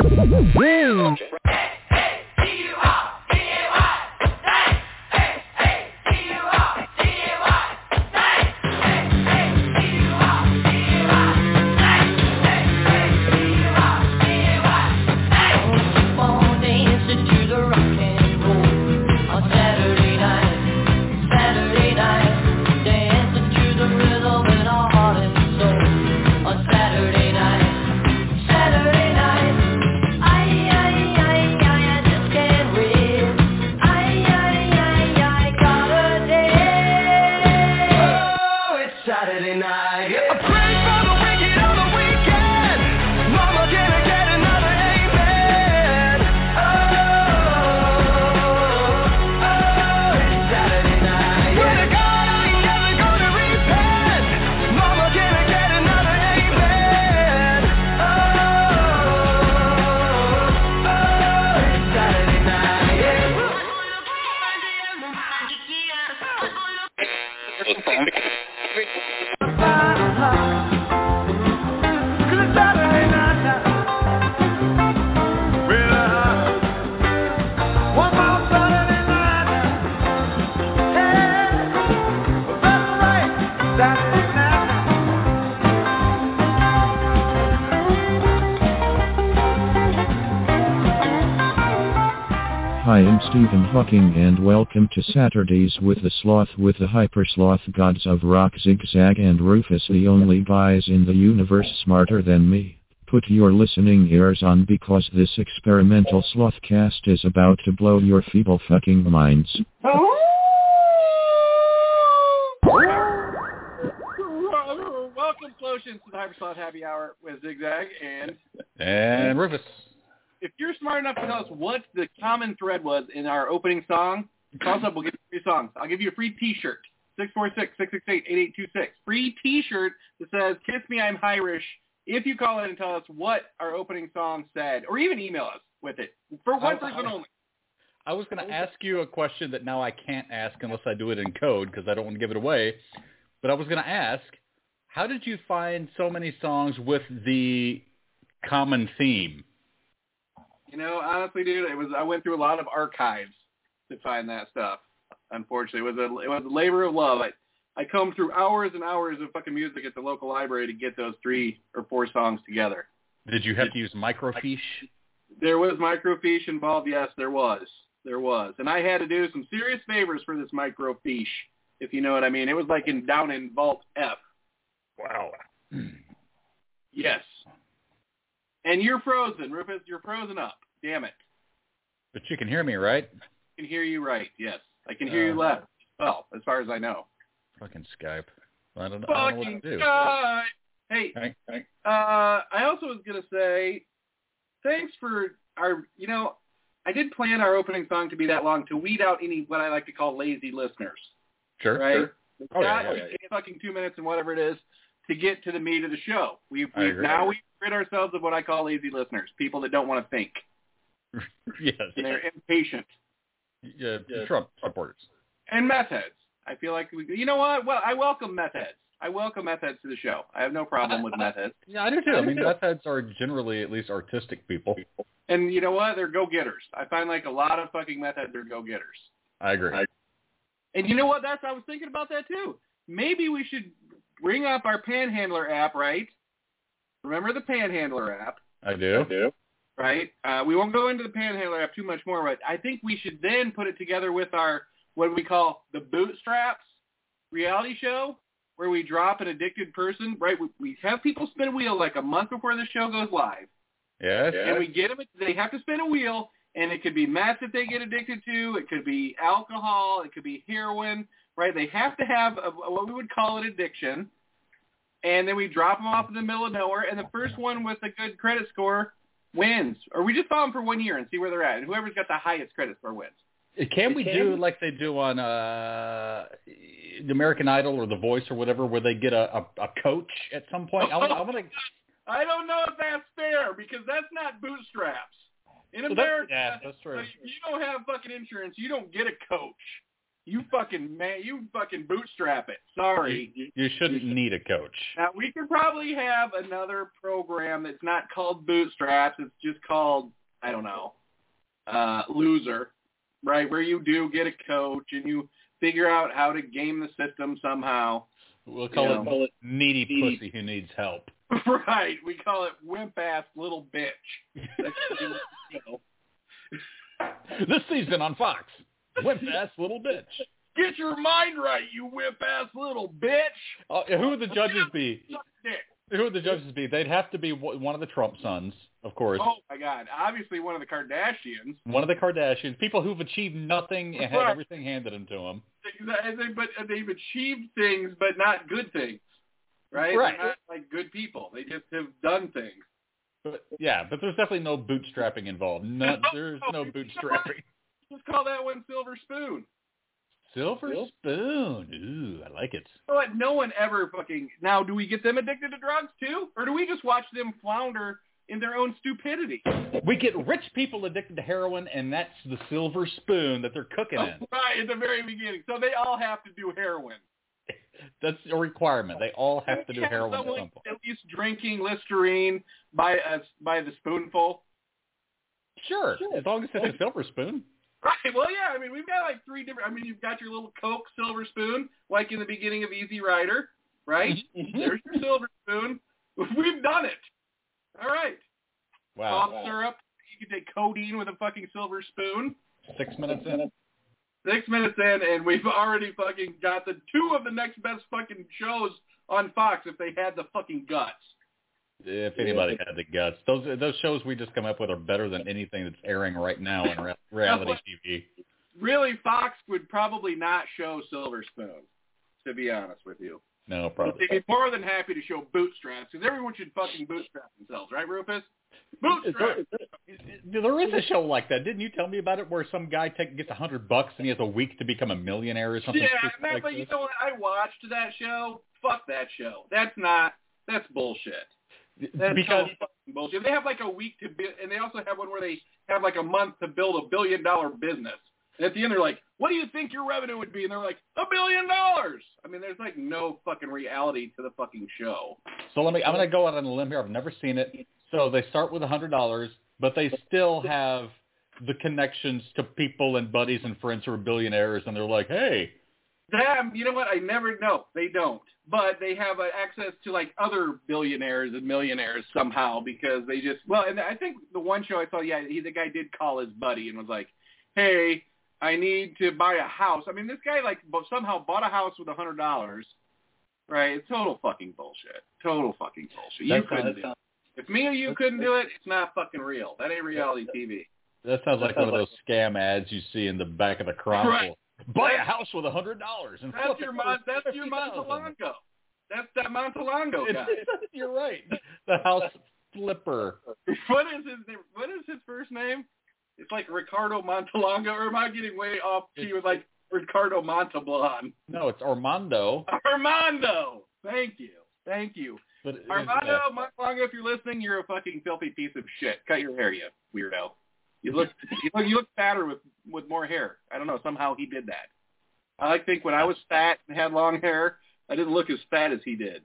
Stephen Hawking and welcome to Saturdays with the Sloth with the Hyper Sloth gods of rock Zigzag and Rufus the only guys in the universe smarter than me. Put your listening ears on because this experimental slothcast is about to blow your feeble fucking minds. Welcome, Flotians, to the Hyper Sloth Happy Hour with Zigzag and And Rufus. If you're smart enough to tell us what the common thread was in our opening song, call us up. We'll give you three songs. I'll give you a free T-shirt. 646-668-8826. Free T-shirt that says "Kiss Me, I'm Irish." If you call in and tell us what our opening song said, or even email us with it for one I- person I- only. I was going to ask you a question that now I can't ask unless I do it in code because I don't want to give it away. But I was going to ask, how did you find so many songs with the common theme? You know, honestly, dude, it was. I went through a lot of archives to find that stuff. Unfortunately, it was a it was a labor of love. I I combed through hours and hours of fucking music at the local library to get those three or four songs together. Did you have to use microfiche? There was microfiche involved. Yes, there was. There was, and I had to do some serious favors for this microfiche, if you know what I mean. It was like in down in Vault F. Wow. Yes. And you're frozen, Rufus. You're frozen up. Damn it. But you can hear me, right? I can hear you right. Yes, I can hear you Uh, left. Well, as far as I know. Fucking Skype. I don't, I don't know Fucking what to do. guy. Hey, Right, right. uh, I also was gonna say, thanks for our. You know, I did plan our opening song to be that long to weed out any what I like to call lazy listeners. Sure. right? sure. Oh, yeah, got yeah, fucking two minutes and whatever it is to get to the meat of the show. We've, we've now we've rid ourselves of what I call lazy listeners, people that don't want to think. Yes. And they're impatient. Yeah, Trump supporters. And meth heads. I feel like we, you know what? Well, I welcome meth heads. I welcome meth heads to the show. I have no problem with meth heads. Yeah, I do too. I mean, meth heads are generally at least artistic people. And you know what? They're go-getters. I find like a lot of fucking meth heads are go-getters. I agree. And you know what? That's I was thinking about that too. Maybe we should bring up our Panhandler app, right? Remember the Panhandler app? I do. I do. right? Uh, we won't go into the Panhandler app too much more, but I think we should then put it together with our what we call the Bootstraps reality show, where we drop an addicted person. Right? We, we have people spin a wheel like a month before the show goes live, Yes. and we get them. They have to spin a wheel, and it could be meth that they get addicted to. It could be alcohol. It could be heroin. Right? They have to have a, what we would call an addiction. And then we drop them off in the middle of nowhere, and the first one with a good credit score wins. Or we just follow them for one year and see where they're at. And whoever's got the highest credit score wins. Can we do like they do on uh the American Idol or The Voice or whatever, where they get a, a, a coach at some point? I I want to. I don't know if that's fair because that's not bootstraps. In Well, America, yeah, that's true. you don't have fucking insurance, you don't get a coach. You fucking man, you fucking bootstrap it. Sorry. You, you shouldn't need a coach. Now we could probably have another program that's not called Bootstraps. It's just called I don't know, uh, Loser, right? Where you do get a coach and you figure out how to game the system somehow. We'll call, You it, know. needy pussy who needs help. right. We call it wimp ass little bitch. That's the name the show. this season on Fox, wimp ass little bitch. Get your mind right, you whip ass little bitch. Uh, who would the judges be? Who would the judges be? They'd have to be one of the Trump sons, of course. Oh my God! Obviously, one of the Kardashians. One of the Kardashians, people who've achieved nothing and had everything handed them to them. But they've achieved things, but not good things. Right? Right. They're not like good people. They just have done things. But yeah, but there's definitely no bootstrapping involved. No, there's no bootstrapping. Let's call that one Silver Spoon. Silver spoon. Ooh, I like it. You know what? No one ever fucking. Now, do we get them addicted to drugs too, or do we just watch them flounder in their own stupidity? We get rich people addicted to heroin, and that's the silver spoon that they're cooking in. Right at the very beginning. So they all have to do heroin. That's a requirement. They all have to do Have heroin at some point. At least drinking Listerine by a, by the spoonful. Sure, as long as it's a silver spoon. Right. Well, yeah. I mean, we've got like three different. I mean, you've got your little Coke silver spoon, like in the beginning of Easy Rider, right? Mm-hmm. There's your silver spoon. We've done it. All right. Wow. Cough syrup. You can take codeine with a fucking silver spoon. Six minutes in. Six minutes in, and we've already fucking got the two of the next best fucking shows on Fox if they had the fucking guts. If anybody had the guts, those those shows we just come up with are better than anything that's airing right now on reality TV. Really, Fox would probably not show Silver Spoon, to be honest with you. No, probably. they'd be more than happy to show bootstraps, because everyone should fucking bootstrap themselves, right, Rufus? Bootstrap. There is a show like that. Didn't you tell me about it where some guy take, gets a hundred bucks and he has a week to become a millionaire or something? Yeah, like but you know what? I watched that show. Fuck that show. That's not. That's bullshit. That's because bullshit. They have like a week to build, and they also have one where they have like a month to build a billion dollar business. And at the end, they're like, "What do you think your revenue would be?" And they're like, "A billion dollars." I mean, there's like no fucking reality to the fucking show. so let me. I'm going to go out on a limb here. I've never seen it. So they start with a hundred dollars, but they still have the connections to people and buddies and friends who are billionaires, and they're like, "Hey, Damn, you know what? I never know. They don't. But they have uh, access to like other billionaires and millionaires somehow because they just well, and I think the one show I saw, yeah, he, the guy did call his buddy and was like, "Hey, I need to buy a house." I mean, this guy like bo- somehow bought a house with a hundred dollars. Right? It's total fucking bullshit. Total fucking bullshit. You That couldn't sounds- do it. If me or you couldn't do it, it's not fucking real. That ain't reality TV. that sounds like one of those scam ads you see in the back of the Chronicle. Right. Buy a house with a hundred dollars and That's your Mon- that's your Montelongo. That's that Montelongo guy. You're right. The house flipper. What is his name? What is his first name? It's like Ricardo Montelongo, or am I getting way off key with like Ricardo Montalban? No, it's Armando. Armando. Thank you. Thank you. But Armando yeah. Montelongo, if you're listening, you're a fucking filthy piece of shit. Cut your hair, you weirdo. You look you look you look fatter with with more hair. I don't know, somehow he did that. I like think when I was fat and had long hair, I didn't look as fat as he did.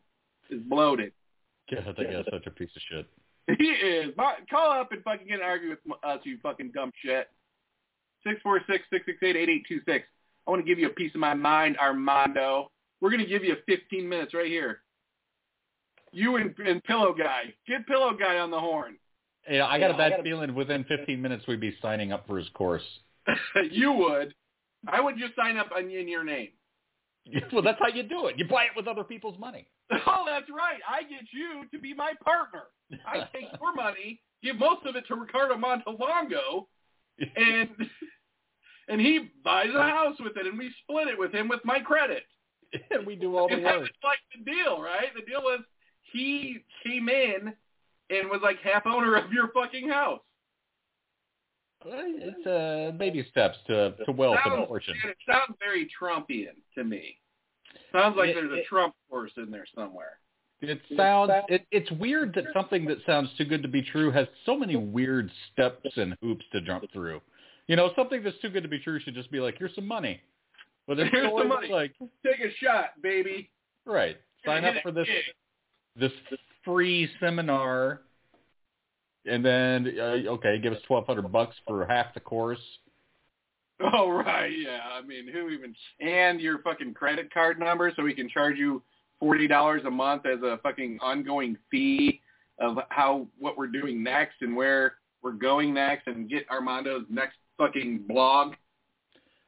Is bloated. God, that guy's such a piece of shit. He is. Call up and fucking get an argue with us, you fucking dumb shit. Six four six six six eight eight eight two six. I want to give you a piece of my mind, Armando. We're gonna give you 15 minutes right here. You and, and Pillow Guy. Get Pillow Guy on the horn. Yeah, I got a bad gotta- feeling within 15 minutes we'd be signing up for his course. you would. I would just sign up on in your name. well, that's how you do it. You buy it with other people's money. Oh, that's right. I get you to be my partner. I take your money, give most of it to Ricardo Montelongo, and and he buys a house with it, and we split it with him with my credit. and we do all the And that work. was like the deal, right? The deal was he came in and was like half owner of your fucking house. It's uh, baby steps to to wealth and Sounds- fortune. It sounds very Trumpian to me. Sounds like It- there's a it- Trump horse in there somewhere. It sounds it, it's weird that something that sounds too good to be true has so many weird steps and hoops to jump through. You know, something that's too good to be true should just be like, here's some money. But it's Here's always money. like Take a shot, baby. right. Sign up for this this free seminar, and then uh, okay, give us twelve hundred bucks for half the course. Oh right, yeah. I mean, who even? And your fucking credit card number, so we can charge you forty dollars a month as a fucking ongoing fee of how what we're doing next and where we're going next, and get Armando's next fucking blog.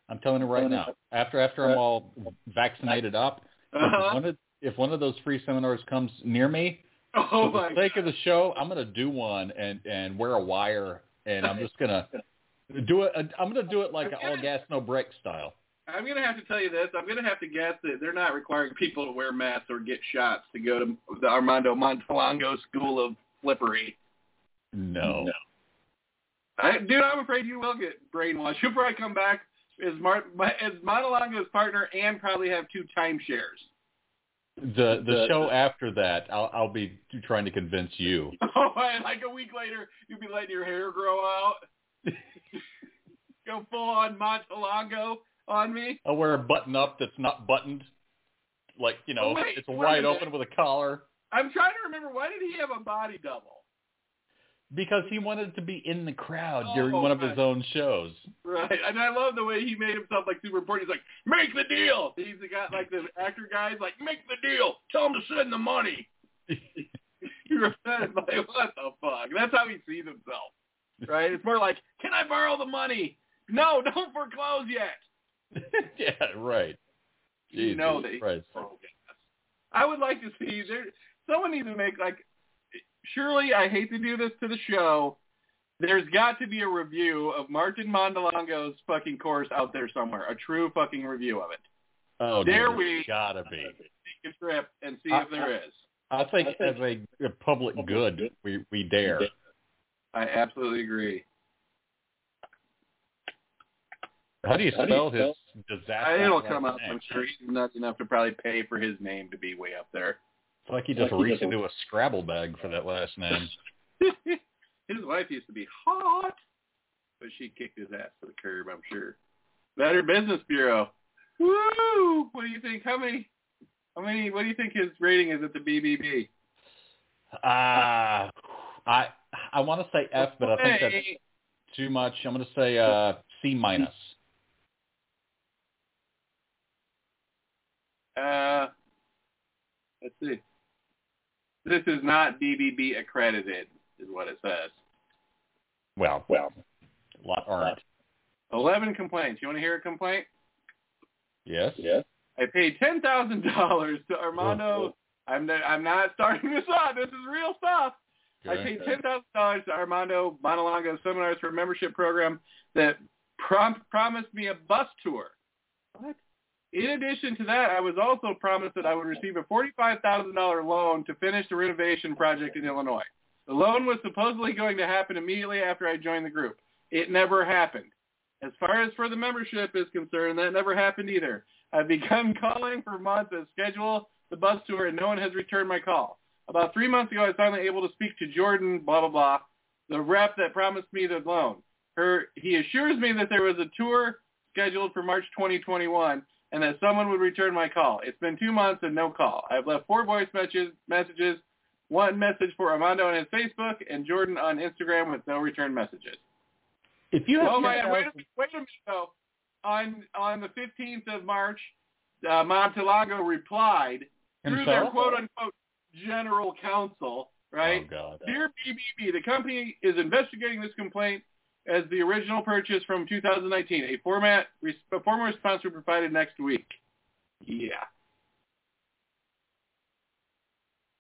I'm telling you right now. After after I'm all vaccinated up, Uh-huh. one of if one of those free seminars comes near me, Oh for my the sake God. of the show, I'm gonna do one and and wear a wire, and I'm just gonna do it. Uh, I'm gonna do it like an all gas no brake style. I'm gonna have to tell you this. I'm gonna have to guess that they're not requiring people to wear masks or get shots to go to the Armando Montelongo School of Flippery. No. I, dude, I'm afraid you will get brainwashed. You'll probably come back as Mar- as Montelongo's partner and probably have two timeshares. The the show after that, I'll I'll be trying to convince you. Oh, and like a week later, you'll be letting your hair grow out. Go full on Montelongo on me. I'll wear a button up that's not buttoned, like you know, Oh, wait, it's wide open with a collar. I'm trying to remember why did he have a body double? Because he wanted to be in the crowd oh, during one of his own shows. Right, and I love the way he made himself like super important. He's like, "Make the deal." He's got like the actor guys like, "Make the deal." Tell him to send the money. You're like, what the fuck? That's how he sees himself, right? It's more like, "Can I borrow the money?" No, don't foreclose yet. yeah, right. You know Jesus that. Christ. I would like to see there. Someone needs to make like. Surely, I hate to do this to the show. There's got to be a review of Martin Mondolongo's fucking course out there somewhere. A true fucking review of it. Oh, There dude, we- it's gotta be. Take a trip and see I- if there is. I think as a, a public good, we we dare. I absolutely agree. How do you spell his disaster? It'll come up. name? I'm sure he's nuts enough to probably pay for his name to be way up there. It's like he just reached into a Scrabble bag for that last name. his wife used to be hot, but she kicked his ass to the curb. I'm sure. Better Business Bureau. Woo! What do you think? How many? How many? What do you think his rating is at the BBB? Ah, I I want to say F, but I think that's too much. I'm going to say uh, C minus. Uh, let's see. This is not BBB accredited, is what it says. Well, well, a lot aren't. Eleven complaints. You want to hear a complaint? Yes. Yes. I paid ten thousand dollars to Armando. Oh, oh. I'm not, I'm not starting this off. This is real stuff. I paid ten thousand dollars to Armando Montelongo Seminars for a membership program that prom- promised me a bus tour. What? In addition to that, I was also promised that I would receive a forty-five thousand dollar loan to finish the renovation project in Illinois. The loan was supposedly going to happen immediately after I joined the group. It never happened. As far as for the membership is concerned, that never happened either. I've begun calling for months to schedule the bus tour, and no one has returned my call. About three months ago, I was finally able to speak to Jordan, blah, blah, blah, the rep that promised me the loan. Her, he assures me that there was a tour scheduled for March 2021 and that someone would return my call. It's been two months and no call. I've left four voice messages, messages one message for Armando on his Facebook and Jordan on Instagram with no return messages. If you have Oh my God! Wait a minute! Wait a minute though. On on the fifteenth of March, uh, Montelongo replied through their quote unquote general counsel, right? Oh God. Dear BBB, the company is investigating this complaint as the original purchase from 2019. A format a formal response will be provided next week. Yeah.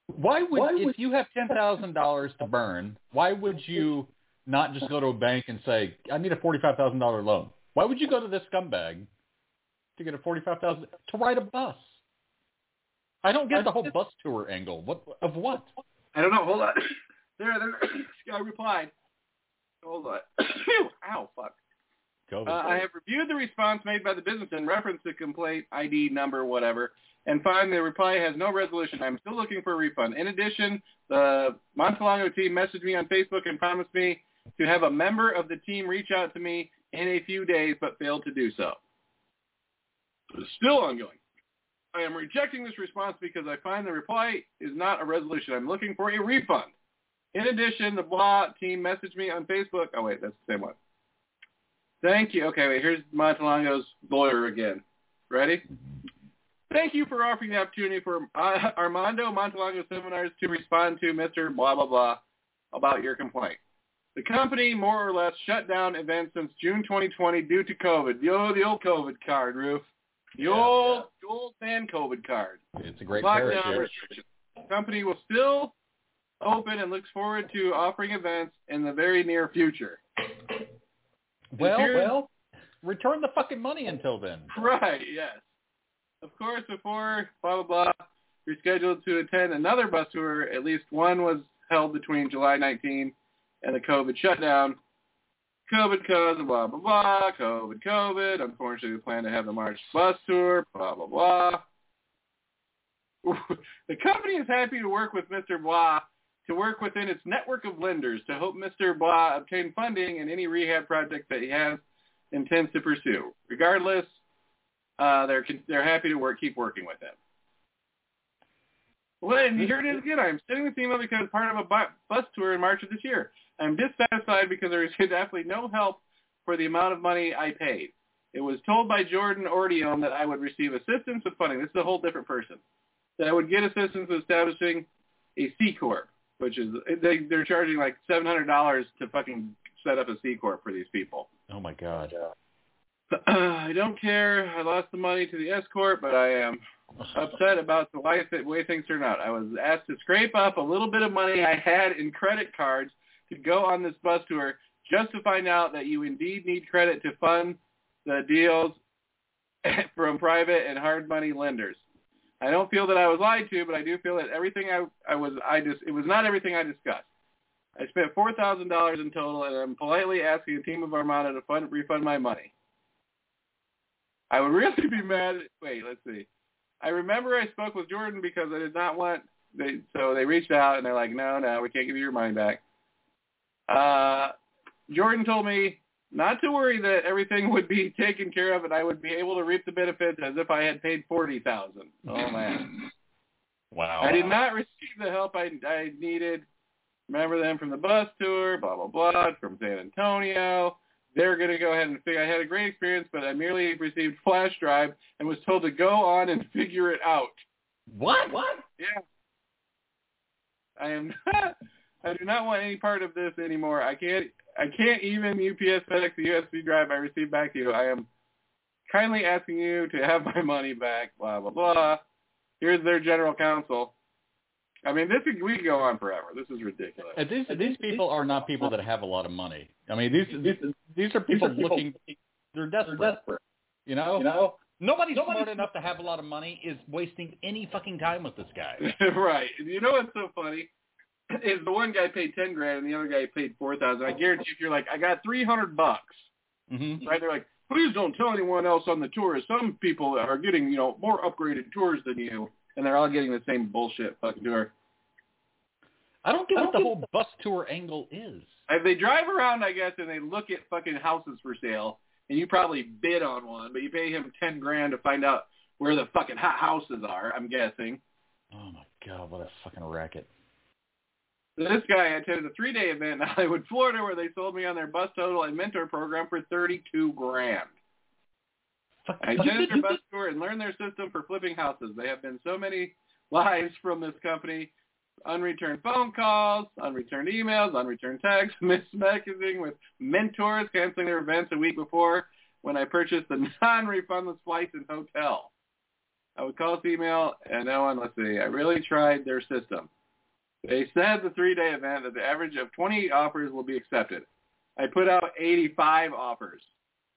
Why would Why if you have ten thousand dollars to burn, why would you not just go to a bank and say, I need a forty five thousand dollar loan? Why would you go to this scumbag to get a forty five thousand to ride a bus? I don't get the whole bus tour angle. What of what? I don't know. Hold on. There, there. This guy replied. Hold on. Ow, fuck. Uh, I have reviewed the response made by the business in reference to complaint ID number whatever, and find the reply has no resolution. I'm still looking for a refund. In addition, the Montelongo team messaged me on Facebook and promised me to have a member of the team reach out to me in a few days, but failed to do so. is still ongoing. I am rejecting this response because I find the reply is not a resolution. I'm looking for a refund. In addition, the blah team messaged me on Facebook. Oh, wait, that's the same one. Thank you. Okay, wait, here's Montelongo's lawyer again. Ready? Thank you for offering the opportunity for uh, Armando Montelongo Seminars to respond to Mr. Blah, blah, blah about your complaint. The company more or less shut down events since June 2020 due to COVID. Old, the old COVID card, Roof. The Yeah, old, old fan COVID card. It's a great Lockdown parachute. restrictions. Company will still open and looks forward to offering events in the very near future. Well, well, return the fucking money until then. Right, yes. Of course, before blah, blah, blah, you're scheduled to attend another bus tour. At least one was held between July 19 and the COVID shutdown. COVID caused blah, blah, blah. COVID, COVID. Unfortunately, we plan to have the March bus tour, blah, blah, blah. the company is happy to work with Mr. Blah to work within its network of lenders to help Mr. Blah obtain funding in any rehab project that he has intends to pursue. Regardless, uh, they're they're happy to work, keep working with him. Well, and here it is again. I'm sending this email because part of a bu- bus tour in March of this year. I'm dissatisfied because there is absolutely no help for the amount of money I paid. It was told by Jordan Ordeon that I would receive assistance with funding. This is a whole different person. That I would get assistance with establishing a C corp, which is they they're charging like seven hundred dollars to fucking set up a C corp for these people. Oh my god. Uh, I don't care. I lost the money to the S corp, but I am upset about the th- way things turned out. I was asked to scrape up a little bit of money I had in credit cards to go on this bus tour just to find out that you indeed need credit to fund the deals from private and hard money lenders. I don't feel that I was lied to, but I do feel that everything I, I was I just it was not everything I discussed. I spent four thousand dollars in total, and I'm politely asking a team of Armada to fund, refund my money. I would really be mad. Wait, let's see. I remember I spoke with Jordan because I did not want. They so they reached out and they're like, no, no, we can't give you your money back. Uh, Jordan told me not to worry that everything would be taken care of and I would be able to reap the benefits as if I had paid forty thousand. Oh man. Wow. I did not receive the help I, I needed. Remember them from the bus tour, blah, blah, blah, from San Antonio. They're going to go ahead and figure. I had a great experience, but I merely received flash drive and was told to go on and figure it out. What? What? Yeah. I am not, I do not want any part of this anymore. I can't, I can't even UPS FedEx the USB drive I received back to you. I am kindly asking you to have my money back, blah, blah, blah. Here's their general counsel. I mean, this is, we could go on forever. This is ridiculous. Uh, These these people are not people that have a lot of money. I mean, these these, these are people looking. They're desperate. You know. You know? Nobody smart enough to have a lot of money is wasting any fucking time with this guy. right. You know what's so funny? Is the one guy paid ten grand and the other guy paid four thousand. I guarantee if you're like, I got three hundred bucks, hmm right? They're like, please don't tell anyone else on the tour. Some people are getting, you know, more upgraded tours than you, and they're all getting the same bullshit fucking tour. I don't get I what the don't whole bus tour angle is. If they drive around, I guess, and they look at fucking houses for sale, and you probably bid on one, but you pay him ten grand to find out where the fucking hot houses are. I'm guessing. Oh my god, what a fucking racket! This guy attended a three-day event in Hollywood, Florida, where they sold me on their bus total and mentor program for thirty-two grand. I attended their bus tour and learned their system for flipping houses. They have been so many lies from this company. Unreturned phone calls, unreturned emails, unreturned texts, missed messaging with mentors canceling their events a week before when I purchased the non-refundless flights and hotel. I would call this email and no one, let's see, I really tried their system. They said the three-day event that the average of 20 offers will be accepted. I put out 85 offers.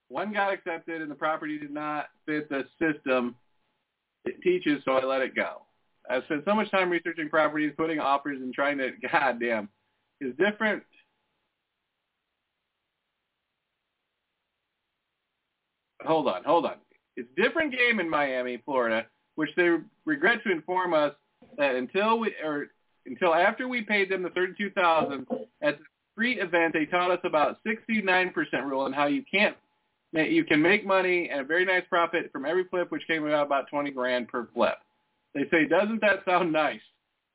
One got accepted and the property did not fit the system it teaches, so I let it go. I've spent so much time researching properties, putting offers, and trying to, goddamn, is different. Hold on, hold on. It's different game in Miami, Florida, which they regret to inform us that until we or until after we paid them the thirty-two thousand at the street event, they taught us about sixty-nine percent rule and how you can't you can make money and a very nice profit from every flip, which came out about 20 grand per flip. They say, doesn't that sound nice?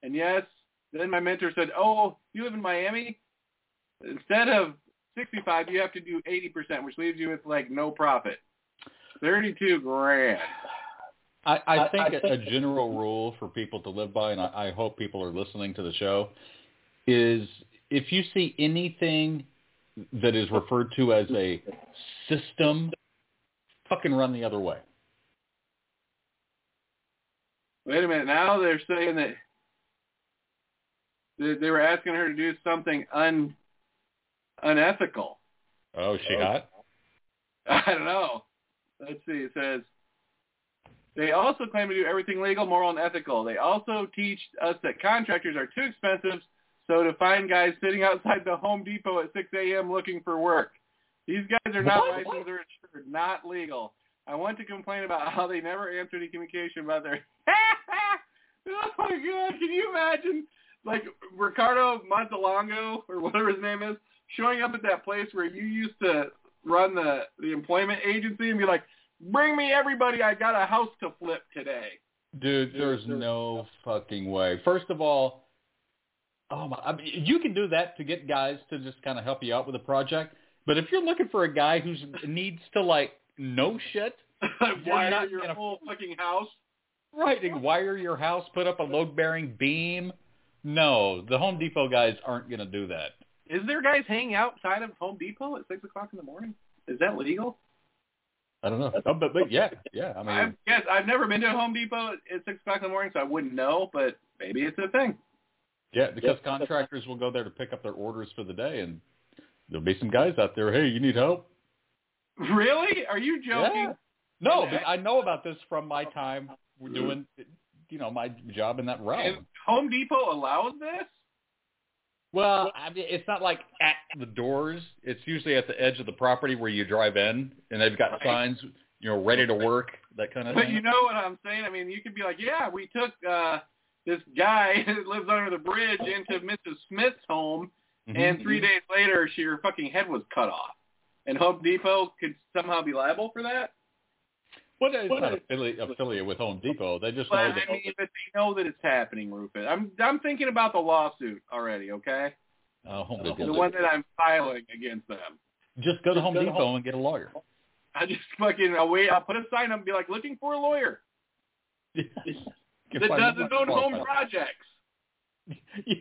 And yes, then my mentor said, oh, you live in Miami? Instead of 65, you have to do 80%, which leaves you with like no profit. 32 grand. I, I think a, a general rule for people to live by, and I, I hope people are listening to the show, is if you see anything that is referred to as a system, fucking run the other way. Wait a minute. Now they're saying that they, they were asking her to do something un unethical. Oh, she hot? I don't know. Let's see. It says they also claim to do everything legal, moral, and ethical. They also teach us that contractors are too expensive, so to find guys sitting outside the Home Depot at 6 a.m. looking for work. These guys are not What? licensed or insured, not legal. I want to complain about how they never answer any communication about their. oh my god! Can you imagine, like Ricardo Montelongo or whatever his name is, showing up at that place where you used to run the the employment agency and be like, "Bring me everybody. I got a house to flip today." Dude, there's no fucking way. First of all, oh my, I mean, you can do that to get guys to just kind of help you out with a project. But if you're looking for a guy who needs to like know shit, Wire not your gonna- whole fucking house. right, and wire your house, put up a load bearing beam, no, the Home Depot guys aren't going to do that. Is there guys hanging outside of Home Depot at six o'clock in the morning? Is that legal? I don't know, oh, but but yeah, yeah. I mean, I yes, I've never been to Home Depot at six o'clock in the morning, so I wouldn't know. But maybe it's a thing. yeah, because contractors will go there to pick up their orders for the day, and there'll be some guys out there. Hey, you need help? Really? Are you joking? Yeah. No, but I know about this from my time doing, you know, my job in that And realm. Home Depot allows this? Well, I mean, it's not like at the doors. It's usually at the edge of the property where you drive in, and they've got signs, you know, ready to work, that kind of But thing. But you know what I'm saying? I mean, you could be like, yeah, we took uh this guy that lives under the bridge into Mrs. Smith's home, Mhm. and three days later, she her fucking head was cut off. And Home Depot could somehow be liable for that? Well, it's not affiliate, affiliate with Home Depot. They just But know I that. mean, but they know that it's happening, Rufus. I'm I'm thinking about the lawsuit already. Okay, Oh, Home Depot. the one that I'm filing against them. Just go to Home Depot and get a lawyer. I just fucking I'll wait. I'll put a sign up and be like, looking for a lawyer that doesn't one own home projects. yeah,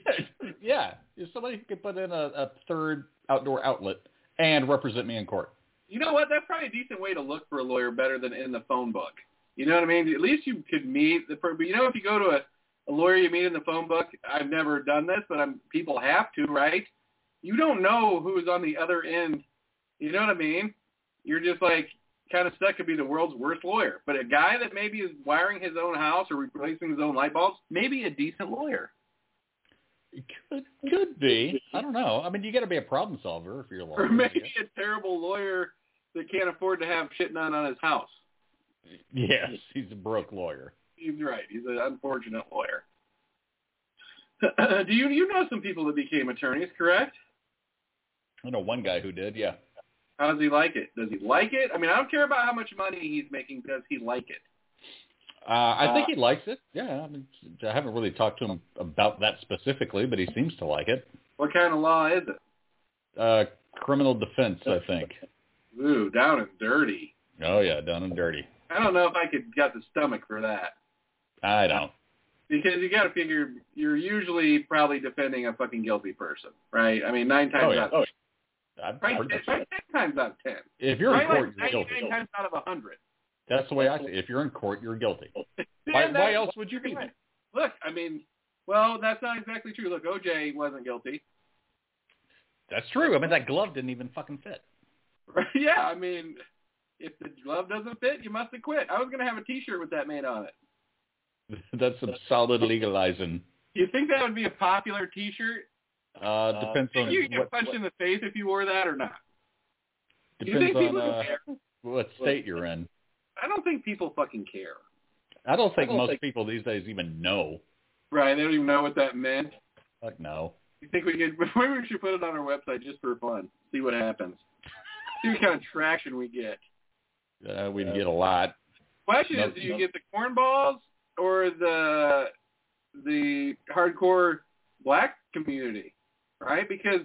yeah. If somebody who could put in a, a third outdoor outlet and represent me in court. You know what? That's probably a decent way to look for a lawyer better than in the phone book. You know what I mean? At least you could meet the per But you know, if you go to a, a lawyer you meet in the phone book, I've never done this, but I'm, people have to, right? You don't know who's on the other end. You know what I mean? You're just like kind of stuck to be the world's worst lawyer. But a guy that maybe is wiring his own house or replacing his own light bulbs, maybe a decent lawyer. It could could be. I don't know. I mean, you got to be a problem solver if you're a lawyer. Or maybe a terrible lawyer that can't afford to have shit done on his house. Yes, he's a broke lawyer. He's right. He's an unfortunate lawyer. Do you you know some people that became attorneys, correct? I know one guy who did. Yeah. How does he like it? Does he like it? I mean, I don't care about how much money he's making. Does he like it? Uh, I think he likes it. Yeah, I mean, I haven't really talked to him about that specifically, but he seems to like it. What kind of law is it? Uh, criminal defense, I think. Ooh, down and dirty. Oh yeah, down and dirty. I don't know if I could got the stomach for that I don't. because you got to figure you're usually probably defending a fucking guilty person, right? I mean, nine times Oh, yeah. out of oh, I've right, heard that. right, ten times out of ten. If you're in court, like you're guilty. times out of a hundred. That's the way I see it. If you're in court, you're guilty. Why, why else would you be there? Look, I mean, well, that's not exactly true. Look, OJ wasn't guilty. That's true. I mean, that glove didn't even fucking fit. yeah, I mean, if the glove doesn't fit, you must have quit. I was going to have a T-shirt with that made on it. That's some solid legalizing. You think that would be a popular T-shirt? Uh, depends Think on you get what, punched in the face if you wore that or not? you depends think on people uh, care? what state you're in. I don't think people fucking care. I don't think I don't most think- people these days even know. Right? They don't even know what that meant. Like no. You think we could? Maybe we should put it on our website just for fun. See what happens. See what kind of traction we get. Uh, we'd get a lot. Question No, is, do you no. get the cornballs or the the hardcore black community, right? Because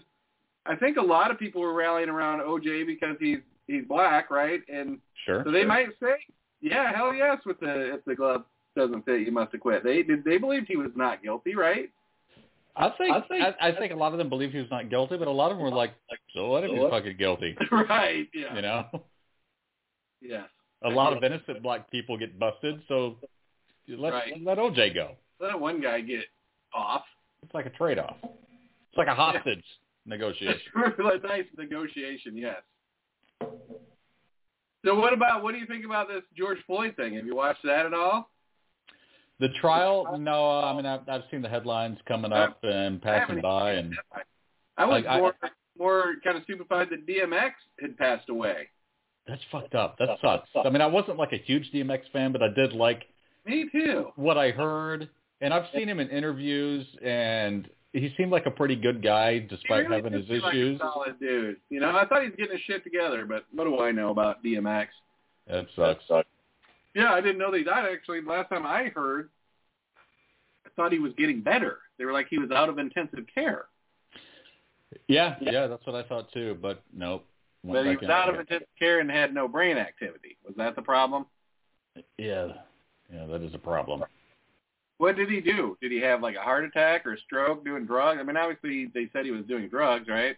I think a lot of people were rallying around OJ because he's he's black, right? And Sure. so they sure. might say, yeah, hell yes, with the if the glove doesn't fit, you must have quit. They did. They believed he was not guilty, right? I think I think- I, I think a lot of them believe he was not guilty, but a lot of them were like, "So what if So he's what?" fucking guilty?" right. Yeah. You know, Yes. a lot of innocent black people get busted, so let Right. let OJ go. Let one guy get off. It's like a trade-off. It's like a hostage negotiation. a nice negotiation, yes. So what about what do you think about this George Floyd thing? Have you watched that at all? The trial, no, I mean I've, I've seen the headlines coming up and passing by, and I was I- I- more more kind of stupefied that DMX had passed away. that's fucked up. That sucks. I mean, I wasn't like a huge DMX fan, but I did like Me too. what I heard, and I've seen him in interviews, and he seemed like a pretty good guy despite He really having his did seem like a issues. solid dude. You know, I thought he was getting his shit together, but what do I know about DMX? That sucks. Yeah, I didn't know that he died. Actually, last time I heard, I thought he was getting better. They were like he was out of intensive care, Yeah, yeah, that's what I thought too. But nope. but he was out of intensive care and had no brain activity. Was that the problem? Yeah, yeah, that is a problem. What did he do? Did he have like a heart attack or a stroke doing drugs? I mean, obviously they said he was doing drugs, right?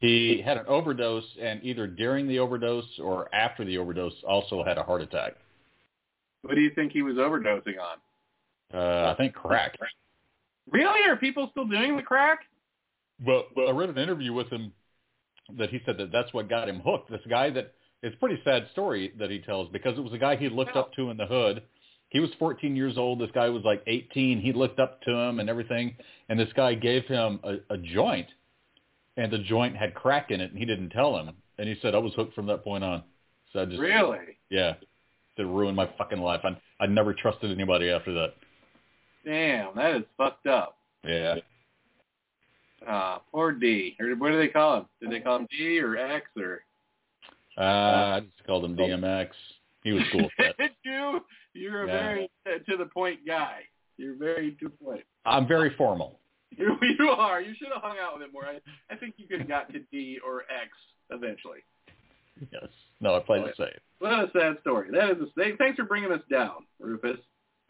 He had an overdose, and either during the overdose or after the overdose, also had a heart attack. What do you think he was overdosing on? Uh, I think crack. Really? Are people still doing the crack? Well, well, I read an interview with him that he said that that's what got him hooked. This guy that it's a pretty sad story that he tells because it was a guy he looked up to in the hood. He was 14 years old. This guy was like 18. He looked up to him and everything. And this guy gave him a, a joint, and the joint had crack in it, and he didn't tell him. And he said I was hooked from that point on. So I just Really? yeah, it ruined my fucking life. I I never trusted anybody after that. Damn, that is fucked up. Yeah. Uh, poor D. Or what do they call him? Did they call him D or X or? Uh, I just called him DMX. He was cool. with that. Did you? You're a Yeah. very to the point guy. You're very to the point. I'm very formal. You, you are. You should have hung out with him more. I, I think you could have got to D or X eventually. Yes. No, I played it safe. What a sad story. That is. A, thanks for bringing us down, Rufus.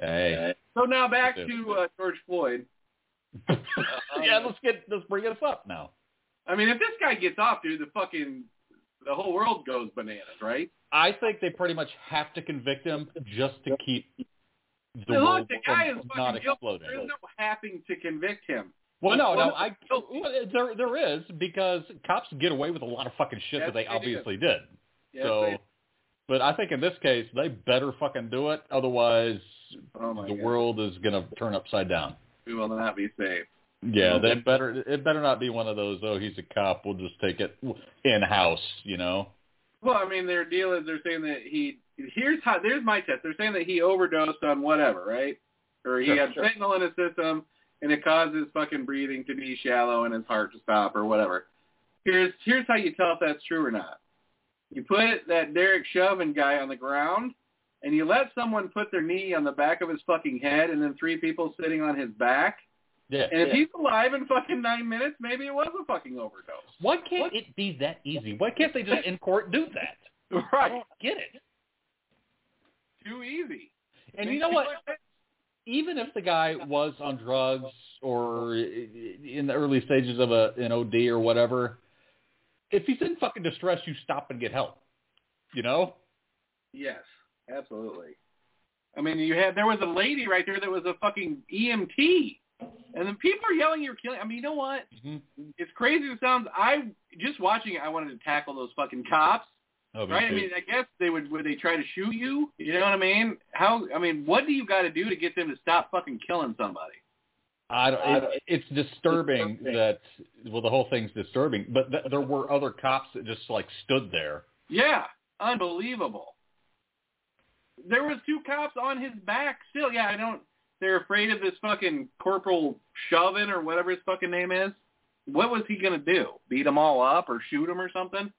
Hey. So now back to uh, George Floyd. yeah, let's get let's bring us up now. I mean, if this guy gets off, dude, the fucking the whole world goes bananas, right? I think they pretty much have to convict him just to keep the Now, world look, the guy is from not fucking guilty. exploding. There's no having to convict him. Well, no, no, I oh. well, eh, there there is because cops get away with a lot of fucking shit Yes, that they they do. obviously did. Yes, so, they- but I think in this case they better fucking do it, otherwise oh the God. world is gonna turn upside down. we will not be safe. Yeah, they better. It better not be one of those. Oh, he's a cop. We'll just take it in house. You know. Well, I mean, their deal is they're saying that he. Here's how. There's my test. They're saying that he overdosed on whatever, right? Or he Sure, had sure. fentanyl in his system, and it causes fucking breathing to be shallow and his heart to stop, or whatever. Here's here's how you tell if that's true or not. You put that Derek Chauvin guy on the ground, and you let someone put their knee on the back of his fucking head, and then three people sitting on his back. Yeah. And if he's alive in fucking nine minutes, maybe it was a fucking overdose. Why can't it be that easy? Why can't they just in court do that? I Right. don't get it. Too easy. And you know what? Even if the guy was on drugs or in the early stages of a an OD or whatever, if he's in fucking distress, you stop and get help. You know? Yes, absolutely. I mean, you had there was a lady right there that was a fucking EMT, and then people are yelling, "You're killing!" I mean, you know what? Mm-hmm. It's crazy. It sounds. I just watching it. I wanted to tackle those fucking cops. Oh, me right? I mean, I guess they would. Would they try to shoot you? You know what I mean? How? I mean, what do you got to do to get them to stop fucking killing somebody? I don't, it, it's disturbing that well the whole thing's disturbing, but th- there were other cops that just like stood there. Yeah, unbelievable. There was two cops on his back still. Yeah, I don't. They're afraid of this fucking Corporal Chauvin or whatever his fucking name is. What was he gonna do? Beat them all up or shoot them or something?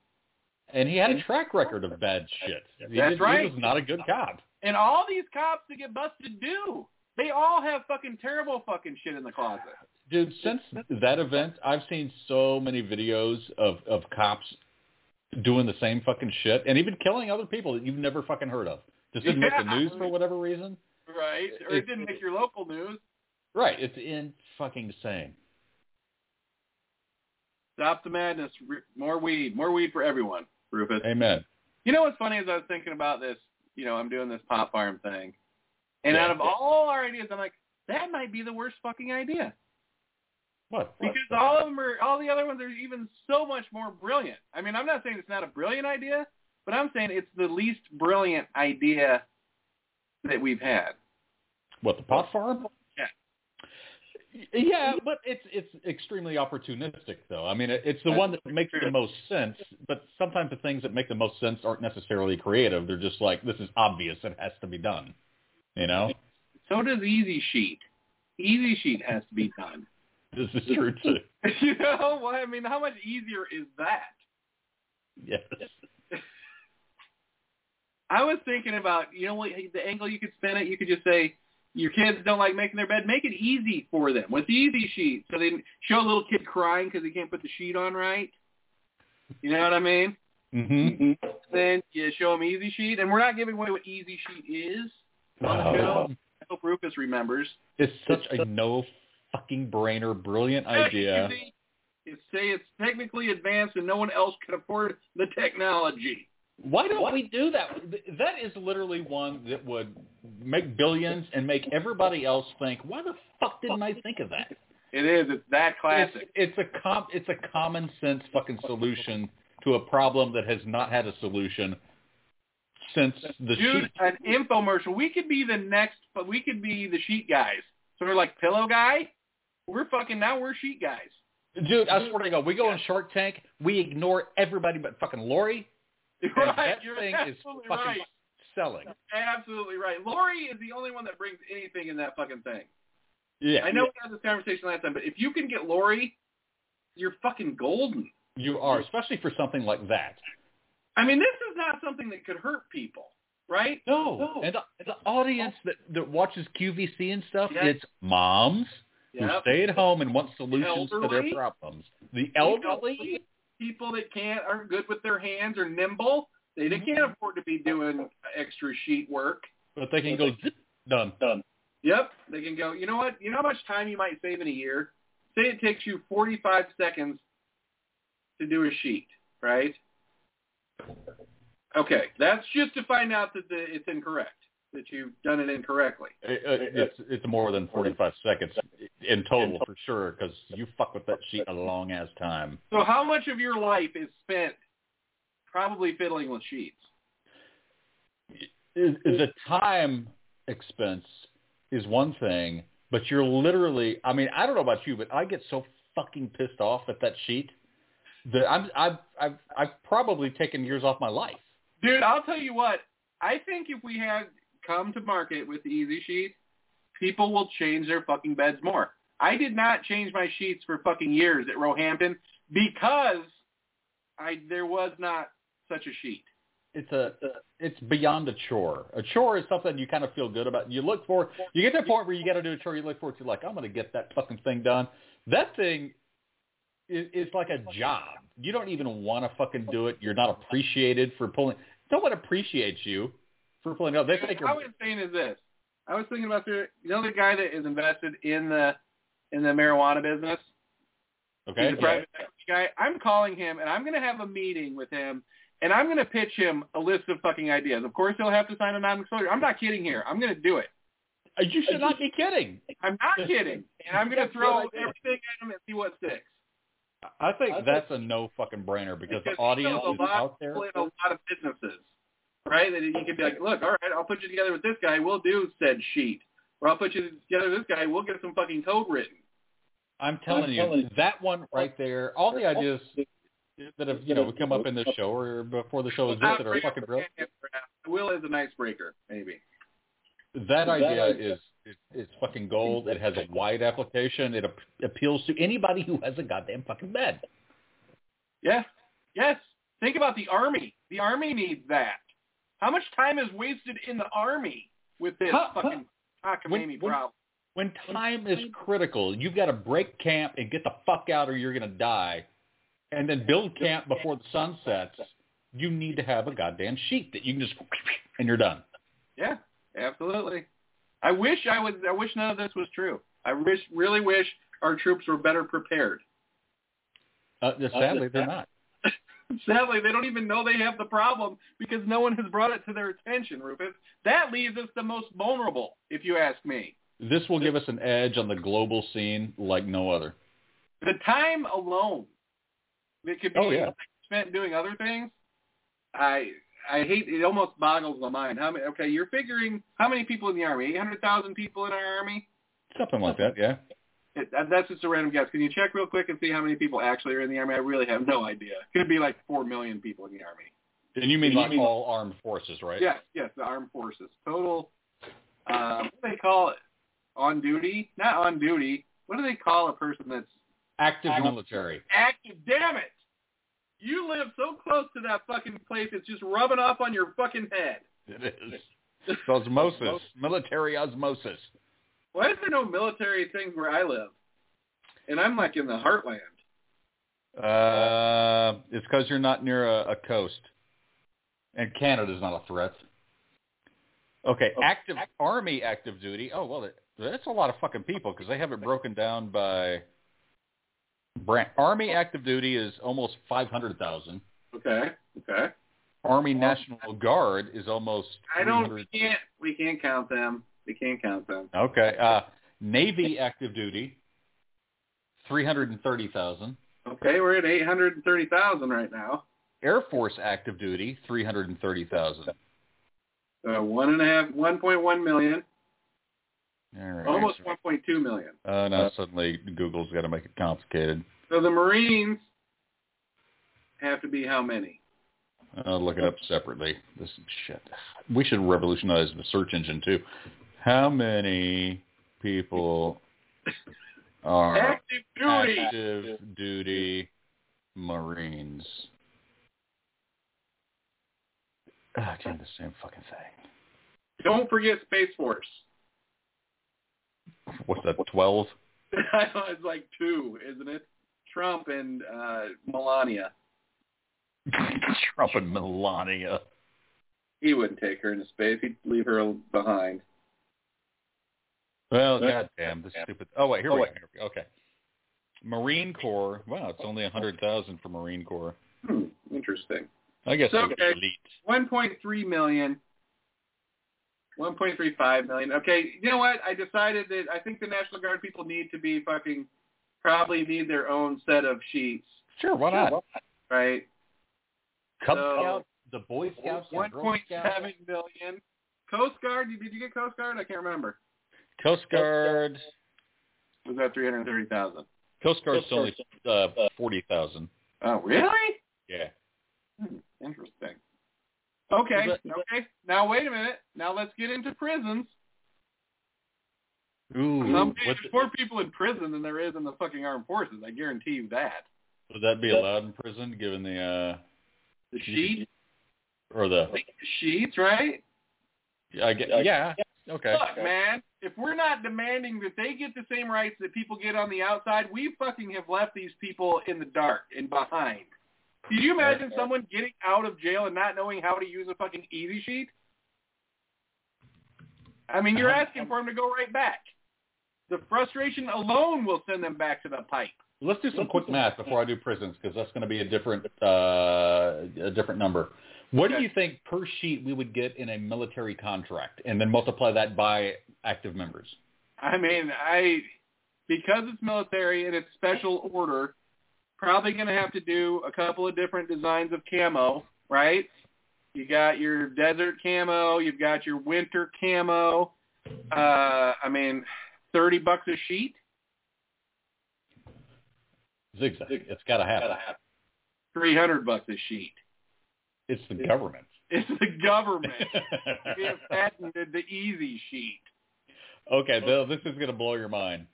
And he had a track record of bad shit. He That's did- right. He was not a good cop. And all these cops that get busted do. They all have fucking terrible fucking shit in the closet. Dude, since that event, I've seen so many videos of, of cops doing the same fucking shit and even killing other people that you've never fucking heard of. Just didn't make the news for whatever reason. Right. Or it didn't make your local news. Right. It's in fucking insane. Stop the madness. More weed. More weed for everyone, Rufus. Amen. You know what's funny is I was thinking about this, you know, I'm doing this pop farm thing. And Yeah. out of all our ideas, I'm like, that might be the worst fucking idea. What? Because all of them are, all the other ones are even so much more brilliant. I mean, I'm not saying it's not a brilliant idea, but I'm saying it's the least brilliant idea that we've had. What the pot farm? Yeah. But it's it's extremely opportunistic, though. I mean, it, it's the one that makes the most sense. But sometimes the things that make the most sense aren't necessarily creative. They're just like this is obvious; it has to be done. You know, So does Easy Sheet. Easy Sheet has to be done. this is true too. you know what? I mean, how much easier is that? Yes. I was thinking about, you know what, the angle you could spin it, you could just say, your kids don't like making their bed, make it easy for them with easy sheet. So they show a little kid crying because he can't put the sheet on right. You know what I mean? Mm-hmm. Then you show them easy sheet, and we're not giving away what easy sheet is on the show. I hope Rufus remembers. It's such a no fucking brainer, brilliant idea. Say it's technically advanced and no one else can afford the technology. Why don't we do that? That is literally one that would make billions and make everybody else think, why the fuck didn't I think of that? It is. It's that classic. It's, it's a com- it's a common sense fucking solution to a problem that has not had a solution since the Dude, sheet. an infomercial. We could be the next, but we could be the sheet guys. So we're like pillow guy. We're fucking now. We're sheet guys. Dude, I swear to God, we go on Shark Tank, we ignore everybody but fucking Lori, right. that You're thing is fucking right. selling. Absolutely right. Lori is the only one that brings anything in that fucking thing. Yeah, I know we had this conversation last time, but if you can get Lori, you're fucking golden. you are, especially for something like that. I mean, this is not something that could hurt people, right? No, No. and the, the audience that that watches QVC and stuff, Yes. it's moms who stay at home and want solutions to their problems. The elderly, people that can't are good with their hands or nimble. They, they can't afford to be doing extra sheet work. but they can go zip, done. Done. Yep. They can go, you know what? You know how much time you might save in a year? Say it takes you 45 seconds to do a sheet, right? Okay. That's just to find out that the, it's incorrect, that you've done it incorrectly. It- it- It's it's more than forty five seconds in total for sure because you fuck with that sheet a long ass time. So how much of your life is spent probably fiddling with sheets? Is the time expense is one thing, but you're literally. I mean, I don't know about you, but I get so fucking pissed off at that sheet that I'm I've I've I've probably taken years off my life. Dude, I'll tell you what. I think if we had come to market with the Easy Sheet, people will change their fucking beds more. I did not change my sheets for fucking years at Roehampton because I there was not such a sheet. it's a it's beyond a chore. A chore is something you kind of feel good about. You look for you get to the point where you got to do a chore. You look forward to like I'm going to get that fucking thing done. That thing is, is like a job. You don't even want to fucking do it. You're not appreciated for pulling. No one appreciates you for pulling it out. They think I was saying is this. I was thinking about the you know the guy that is invested in the in the marijuana business. okay. He's a private equity guy. I'm calling him and I'm going to have a meeting with him and I'm going to pitch him a list of fucking ideas. Of course, he'll have to sign a non-disclosure. I'm not kidding here. I'm going to do it. Uh, You should not be kidding. I'm not kidding. And I'm going to throw what I do. everything at him and see what sticks. I think that's a no fucking brainer because the he audience knows a is lot out of there. people in a lot of businesses, right? That he could be like, look, all right, I'll put you together with this guy. We'll do said sheet. Or I'll put you together with this guy. We'll get some fucking code written. I'm telling you, that one right there, all the ideas that have, you know, come up in this show or before the show is existed are fucking brilliant. Will is an icebreaker, maybe. That idea is, is is fucking gold. It has a wide application. It ap- appeals to anybody who has a goddamn fucking bed. Yeah. Yes. Think about the army. The army needs that. How much time is wasted in the army with this Huh, huh. fucking cockamamie When- when- problem? When time is critical, you've got to break camp and get the fuck out or you're going to die. And then build camp before the sun sets. You need to have a goddamn sheet that you can just, and you're done. Yeah, absolutely. I wish I was. I wish none of this was true. I wish, really wish our troops were better prepared. Uh, sadly, they're not. Sadly, they don't even know they have the problem because no one has brought it to their attention, Rufus. That leaves us the most vulnerable, if you ask me. This will give us an edge on the global scene like no other. The time alone that could be Oh, yeah. spent doing other things, I I hate it. Almost boggles the mind. How many? Okay, you're figuring how many people in the army? Eight hundred thousand people in our army. Something like that, yeah. It, that's just a random guess. Can you check real quick and see how many people actually are in the army? I really have no idea. Could be like four million people in the army. And you mean like all armed forces, right? Yes, yes, the armed forces. Total, um, what do they call it? On duty? Not on duty. What do they call a person that's Active military. active? Damn it! You live so close to that fucking place, it's just rubbing off on your fucking head. It is. It's osmosis. Military osmosis. Why is there no military things where I live? And I'm like in the heartland. Uh, it's because you're not near a, a coast, and Canada's not a threat. Okay, active army active duty. Oh well, that, that's a lot of fucking people because they have it broken down by. Brand. Army active duty is almost five hundred thousand. Okay, okay. Army National Guard is almost. I don't. We can't. We can't count them. We can't count them. Okay, uh, Navy active duty, three hundred and thirty thousand. Okay, we're at eight hundred and thirty thousand right now. Air Force active duty, three hundred and thirty thousand. So one and a half, one point one million, All right. almost one point two million. Uh, now suddenly Google's got to make it complicated. So the Marines have to be how many? I'll look it up separately. This shit. We should revolutionize the search engine too. How many people are Active duty. active duty Marines? Ah, damn, the same fucking thing. Don't forget Space Force. What's that? Twelve? It's like two, isn't it? Trump and uh, Melania. Trump and Melania. He wouldn't take her into space. He'd leave her behind. Well, goddamn, this stupid. Oh wait, here we go. We go. Okay. Marine Corps. Wow, it's only a hundred thousand for Marine Corps. Hmm, interesting. I guess Okay. it's elite. 1.3 million. 1.35 million. Okay, you know what? I decided that I think the National Guard people need to be fucking probably need their own set of sheets, Sure, why not? right? Cub So- Scouts, the Boy Scouts, Girl 1.7 Scouts, million. Coast Guard, did you get Coast Guard? I can't remember. Coast Guard. Was that 330,000? Coast Guard's only uh, forty thousand. Oh, really? Yeah. Hmm, interesting. Okay, But- okay. Now wait a minute. Now let's get into prisons. Ooh. Some, Would, there's more people in prison than there is in the fucking armed forces. I guarantee you that. would that be allowed in prison, given the uh The sheet, or the? sheets, right? I get, yeah. Okay. Look, man, if we're not demanding that they get the same rights that people get on the outside, we fucking have left these people in the dark and behind. Can you imagine someone getting out of jail and not knowing how to use a fucking easy sheet? I mean, you're asking for them to go right back. The frustration alone will send them back to the pipe. Let's do some quick math before I do prisons because that's going to be a different uh, a different number. What do you think per sheet we would get in a military contract, and then multiply that by active members? I mean, I because it's military and it's special order, probably going to have to do a couple of different designs of camo, right? You got your desert camo, you've got your winter camo. Uh, I mean, thirty bucks a sheet, Zigzag. It's got to happen. three hundred bucks a sheet. It's the government. It's the government. we have patented the easy sheet. Okay, Bill, this is going to blow your mind.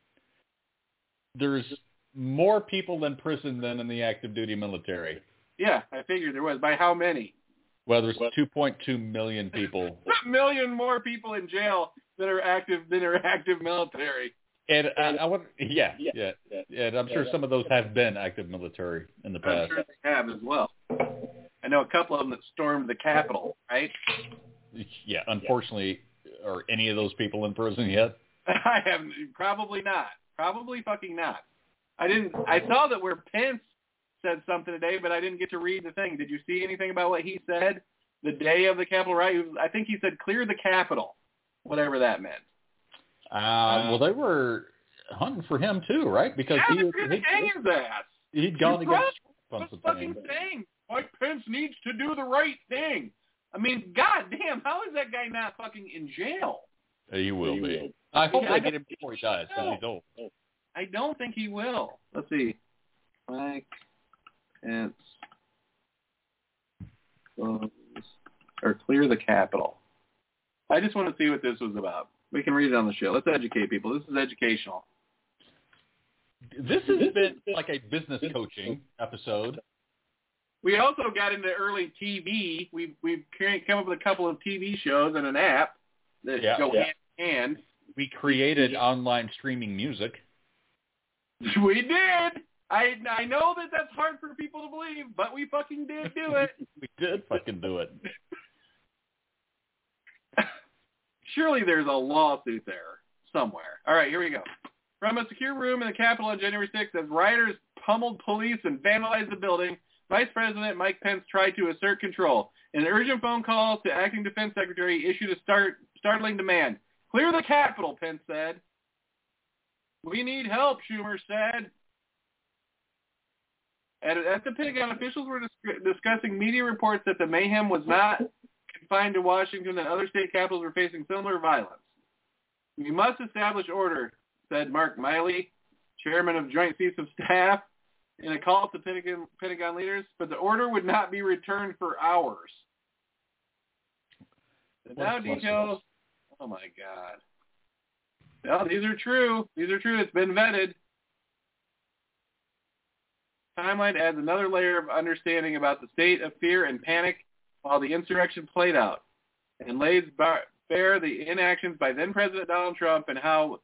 There's more people in prison than in the active duty military. Yeah, I figured there was. By how many? Well, there's 2.2 million people, A million more people in jail that are active than are active military. and I, I want, yeah, yeah, and I'm sure some of those have been active military in the past. I'm sure they have as well. I know a couple of them that stormed the Capitol, right? Yeah, unfortunately, are any of those people in prison yet? I have probably not. Probably fucking not. I didn't. I saw that where Pence said something today, but I didn't get to read the thing. Did you see anything about what he said the day of the Capitol riot? I think he said clear the Capitol, whatever that meant. Uh, well, they were hunting for him too, right? Because yeah, he, they're gonna he hang his ass. he'd gone He's against. Trump on What's some fucking things. Saying? Mike Pence needs to do the right thing. I mean, god damn, how is that guy not fucking in jail? He will be. I hope I they get him before he dies. dies. 'cause he's old. I don't think he will. Let's see. Mike Pence close or clear the Capitol. I just want to see what this was about. We can read it on the show. Let's educate people. This is educational. This has been like a business coaching episode. We also got into early TV. We've we've come up with a couple of TV shows and an app that Yeah. go Yeah. hand in hand. We created online streaming music. We did. I I know that that's hard for people to believe, but we fucking did do it. We did fucking do it. Surely there's a lawsuit there somewhere. All right, here we go. From a secure room in the Capitol on January 6th, as rioters pummeled police and vandalized the building, Vice President Mike Pence tried to assert control. An urgent phone call to Acting Defense Secretary, issued a start, startling demand. Clear the Capitol, Pence said. We need help, Schumer said. At, at the Pentagon, officials were dis- discussing media reports that the mayhem was not confined to Washington and other state capitals were facing similar violence. We must establish order, said Mark Milley, chairman of Joint Chiefs of Staff, in a call to Pentagon, Pentagon leaders, but the order would not be returned for hours. The now details. Oh my God. Well, these are true. These are true. It's been vetted. Timeline adds another layer of understanding about the state of fear and panic while the insurrection played out and lays bare the inactions by then President Donald Trump and how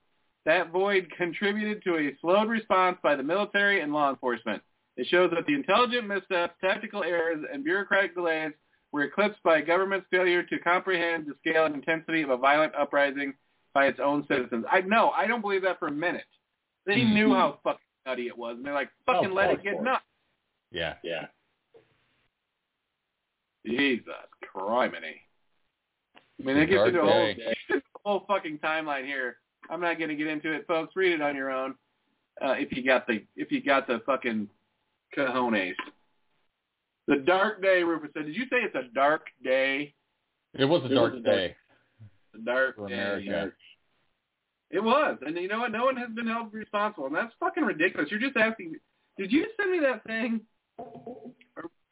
that void contributed to a slowed response by the military and law enforcement. It shows that the intelligent missteps, tactical errors, and bureaucratic delays were eclipsed by government's failure to comprehend the scale and intensity of a violent uprising by its own citizens. I no, I don't believe that for a minute. They Mhm. knew how fucking nutty it was, and they're like, fucking Oh, let it get nuts. Yeah. Yeah. Jesus criminy. I mean, it It's a gets into a whole, a whole fucking timeline here. I'm not going to get into it, folks. Read it on your own uh, if you got the if you got the fucking cojones. The dark day, Rufus said. Did you say it's a dark day? It was a It dark was a dark- day The dark for day. America. It was, and you know what? No one has been held responsible, and that's fucking ridiculous. You're just asking. Did you send me that thing? Or,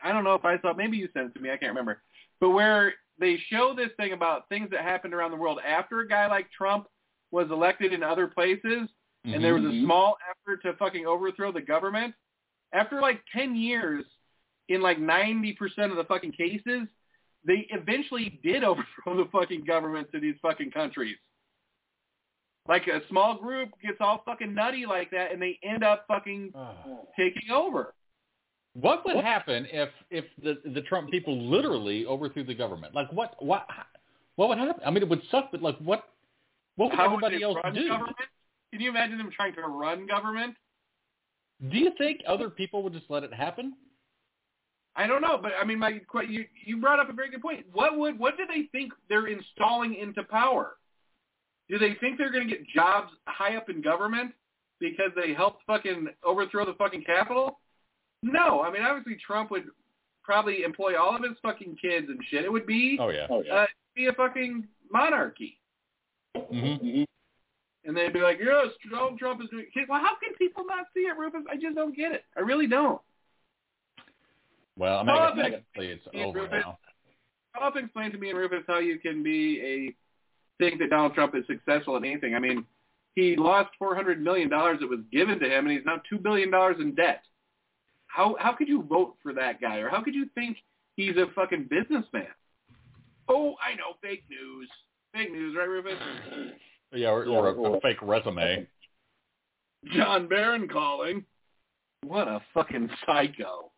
I don't know if I saw. Maybe you sent it to me. I can't remember. But where they show this thing about things that happened around the world after a guy like Trump was elected in other places, and there was a Mhm. small effort to fucking overthrow the government. After like ten years, in like ninety percent of the fucking cases, they eventually did overthrow the fucking governments of these fucking countries. Like a small group gets all fucking nutty like that, and they end up fucking taking over. What would happen if if the the Trump people literally overthrew the government? Like what what what would happen? I mean, it would suck, but like what what would How everybody would they else run do? government? Can you imagine them trying to run government? Do you think other people would just let it happen? I don't know, but I mean, my que- you you brought up a very good point. What would what do they think they're installing into power? Do they think they're going to get jobs high up in government because they helped fucking overthrow the fucking Capitol? No, I mean obviously Trump would probably employ all of his fucking kids and shit. It would be Oh yeah. Oh yeah. uh, be a fucking monarchy, hmm Mhm. and they'd be like, yes, Donald Trump is doing. Well, how can people not see it, Rufus? I just don't get it. I really don't. Well, I mean, I Oh, guess but- technically it's over Rufus. now. How often explain to me and Rufus how you can be a think that Donald Trump is successful in anything. I mean, he lost four hundred million dollars that was given to him, and he's now two billion dollars in debt. how how could you vote for that guy, or how could you think he's a fucking businessman? Oh, I know, fake news, fake news, right, Rufus? Yeah, or, or a, a fake resume. John Barron calling. What a fucking psycho.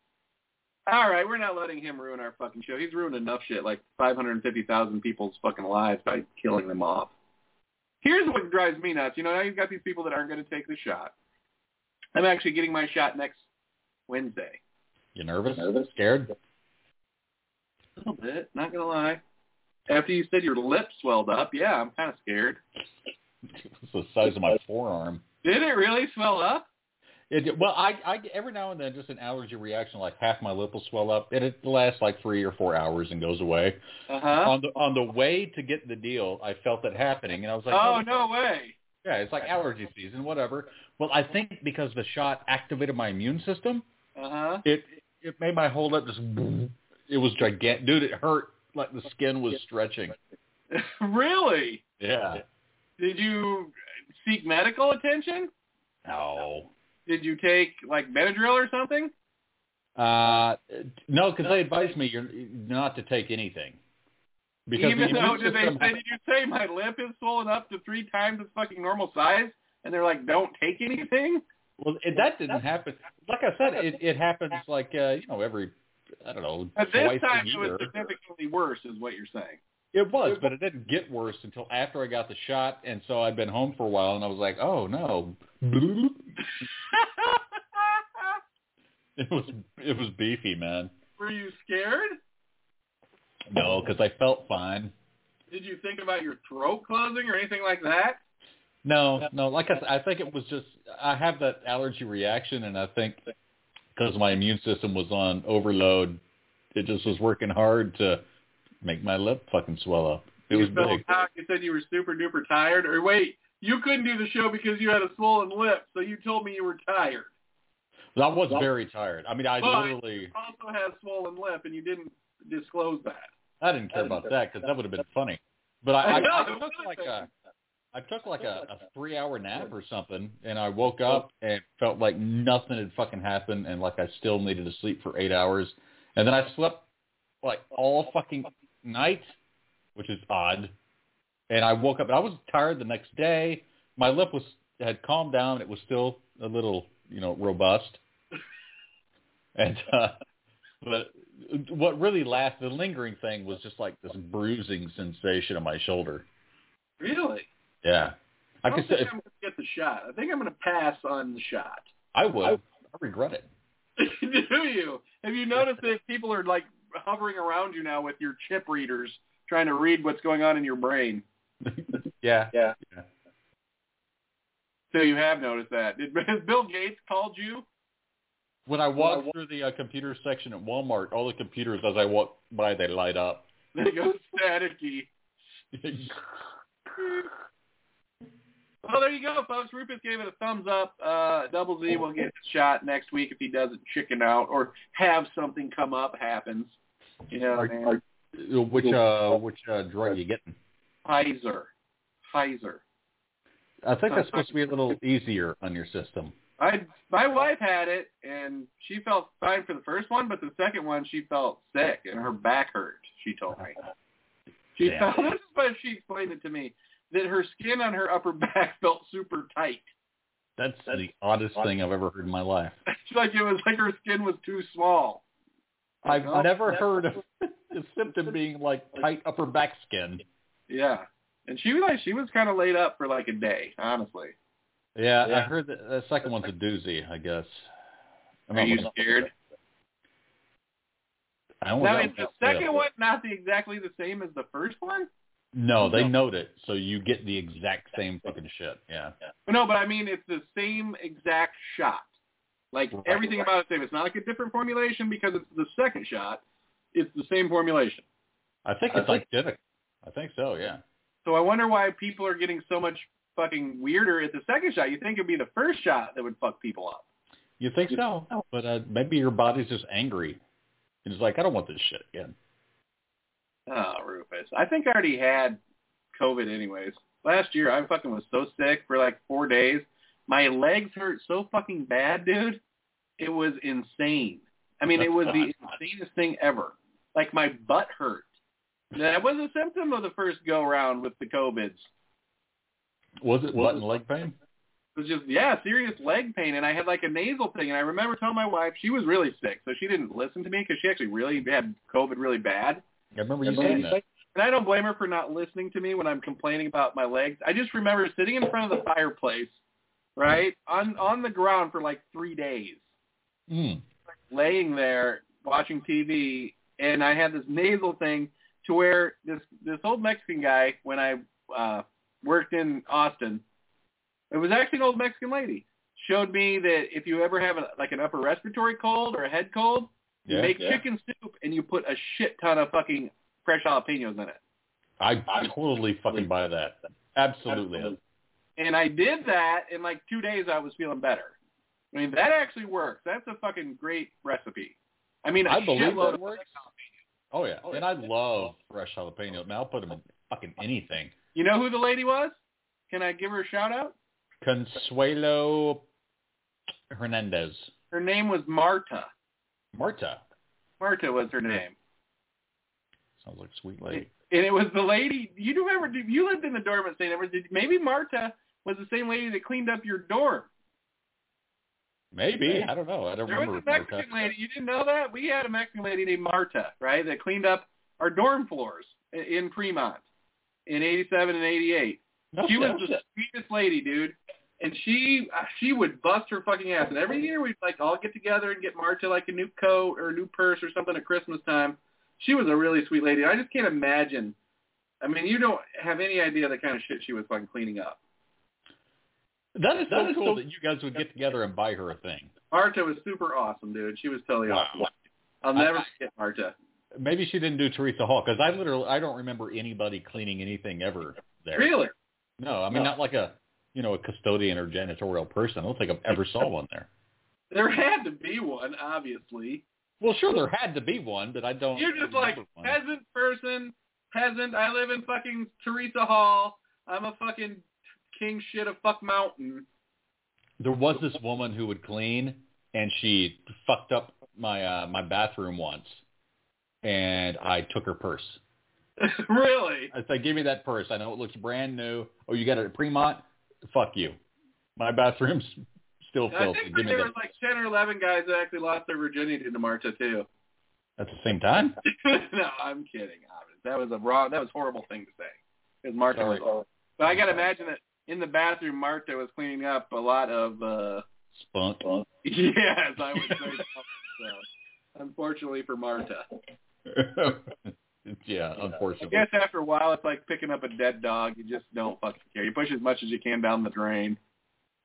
All right, we're not letting him ruin our fucking show. He's ruined enough shit, like 550,000 people's fucking lives by killing them off. Here's what drives me nuts. You know, now you've got these people that aren't going to take the shot. I'm actually getting my shot next Wednesday. You nervous? Nervous? Scared? A little bit, not going to lie. After you said your lip swelled up, yeah, I'm kind of scared. it's the size of my forearm. Did it really swell up? It, well, I, I every now and then just an allergy reaction, like half my lip will swell up. and It lasts like three or four hours and goes away. Uh-huh. On the on the way to get the deal, I felt it happening, and I was like, "Oh no way!" Yeah, it's like allergy season, whatever. Well, I think because the shot activated my immune system, uh-huh. it it made my whole lip just. It was gigantic, dude. It hurt like the skin was stretching. really? Yeah. Did you seek medical attention? No. Did you take like Benadryl or something? Uh, no, because they advised me you're not to take anything. Because Even though did they say, did you say my lip is swollen up to three times its fucking normal size, and they're like, don't take anything? Well, it, that didn't happen. Like I said, it, it happens like uh, you know every I don't know. But this time it was significantly worse, is what you're saying. It was, but it didn't get worse until after I got the shot, and so I'd been home for a while, and I was like, oh no. it was it was beefy, man. Were you scared? No, because I felt fine. Did you think about your throat closing or anything like that? No, no. Like I, I think it was just I have that allergy reaction, and I think because my immune system was on overload, it just was working hard to make my lip fucking swell up. It you was big. You said you were super duper tired, or wait, you couldn't do the show because you had a swollen lip, so you told me you were tired. I was very tired. I mean, I but literally also had a swollen lip, and you didn't disclose that. I didn't care about that because that would have been funny. But I, I, I took like a, I took like a, a three-hour nap or something, and I woke up and felt like nothing had fucking happened, and like I still needed to sleep for eight hours, and then I slept like all fucking night, which is odd. And I woke up and I was tired the next day. My lip was had calmed down. It was still a little, you know, robust. and uh but what really lasted, the lingering thing was just like this bruising sensation on my shoulder. Really? Yeah. I, I don't think if, I'm going to get the shot. I think I'm going to pass on the shot. I would. I, I regret it. Do you? Have you noticed that people are like hovering around you now with your chip readers, trying to read what's going on in your brain? yeah. Yeah. yeah. So you have noticed that. Did has Bill Gates called you? When I walk when I through the uh, computer section at Walmart, all the computers as I walk by, they light up. They go staticky. Well, there you go, folks. Rufus gave it a thumbs up. Uh, Double Z will get his shot next week if he doesn't chicken out or have something come up happens. You know, are, are, which uh, which uh, drug are you getting? Pfizer. Pfizer. I think that's supposed to be a little easier on your system. I my wife had it and she felt fine for the first one, but the second one she felt sick and her back hurt. She told me. She Damn. felt this is what she explained it to me that her skin on her upper back felt super tight. That's, That's the oddest thing I've ever heard in my life. It's like it was like her skin was too small. I've oh, never heard of a symptom being like tight upper back skin. Yeah, and she was like she was kind of laid up for like a day, honestly. Yeah, yeah. I heard that the second one's a doozy. I guess. I'm Are you scared? I don't now, is the second one not the, exactly the same as the first one? No, they note it, so you get the exact same fucking shit. Yeah. No, but I mean it's the same exact shot. Like right, everything right. about it's the same. It's not like a different formulation because it's the second shot. It's the same formulation. I think it's I think, identical. I think so. Yeah. So I wonder why people are getting so much fucking weirder at the second shot. You think it'd be the first shot that would fuck people up? You think so? But uh, maybe your body's just angry. And it's like I don't want this shit again. Oh, Rufus. I think I already had COVID anyways. Last year I fucking was so sick for like four days. My legs hurt so fucking bad, dude. It was insane. I mean, it was the insanest thing ever. Like my butt hurt. That was a symptom of the first go round with the COVIDs. Was it butt and leg pain? It was just yeah, serious leg pain, and I had like a nasal thing. And I remember telling my wife she was really sick, so she didn't listen to me because she actually really had COVID really bad. I remember you saying that. And I don't blame her for not listening to me when I'm complaining about my legs. I just remember sitting in front of the fireplace, right, on on the ground for like three days, Mm. laying there watching TV, and I had this nasal thing to where this this old Mexican guy when I uh, worked in Austin, it was actually an old Mexican lady, showed me that if you ever have a, like an upper respiratory cold or a head cold, you Yeah, make yeah. chicken soup and you put a shit ton of fucking fresh jalapenos in it. I I totally fucking buy that. Absolutely. And I did that in like two days. I was feeling better. I mean, that actually works. That's a fucking great recipe. I mean, a I believe that works. Oh yeah, and I love fresh jalapeno. Man, I'll put them in fucking anything. You know who the lady was? Can I give her a shout out? Consuelo Hernandez. Her name was Marta. Marta. Marta was her name. Sounds like a sweet lady. And it was the lady. You do remember? You lived in the dorm at St. Edward's. Maybe Marta was the same lady that cleaned up your dorm. Maybe. I don't know. I don't There was remember a Marta. Mexican lady. You didn't know that? We had a Mexican lady named Marta, right? That cleaned up our dorm floors in Fremont in '87 and '88. No she was shit. the sweetest lady, dude. And she uh, she would bust her fucking ass. And every year we'd like all get together and get Marta like a new coat or a new purse or something at Christmas time. She was a really sweet lady. I just can't imagine. I mean, you don't have any idea the kind of shit she was fucking cleaning up. That is so That is cool so- that you guys would get together and buy her a thing. Marta was super awesome, dude. She was totally Wow. awesome. I'll never I- forget Marta. Maybe she didn't do Teresa Hall because I literally I don't remember anybody cleaning anything ever there. Really? No, I mean No. not like a you know a custodian or janitorial person. I don't think I've ever saw one there. There had to be one, obviously. Well, sure there had to be one, but I don't. You're just like one. peasant person, peasant. I live in fucking Teresa Hall. I'm a fucking king shit of fuck mountain. There was this woman who would clean, and she fucked up my uh, my bathroom once, and I took her purse. really? I said, "Give me that purse. I know it looks brand new. Oh, you got it at Fremont? Fuck you. My bathroom's still filthy. I think Give me there was like ten or eleven guys that actually lost their virginity to Marta too. at the same time." no, I'm kidding. That was a wrong. That was a horrible thing to say. Because Marta Sorry. was. But I gotta imagine that in the bathroom, Marta was cleaning up a lot of. uh Spunk. Yes, I would say so. Unfortunately for Marta. yeah, unfortunately. I guess after a while, it's like picking up a dead dog. You just don't fucking care. You push as much as you can down the drain.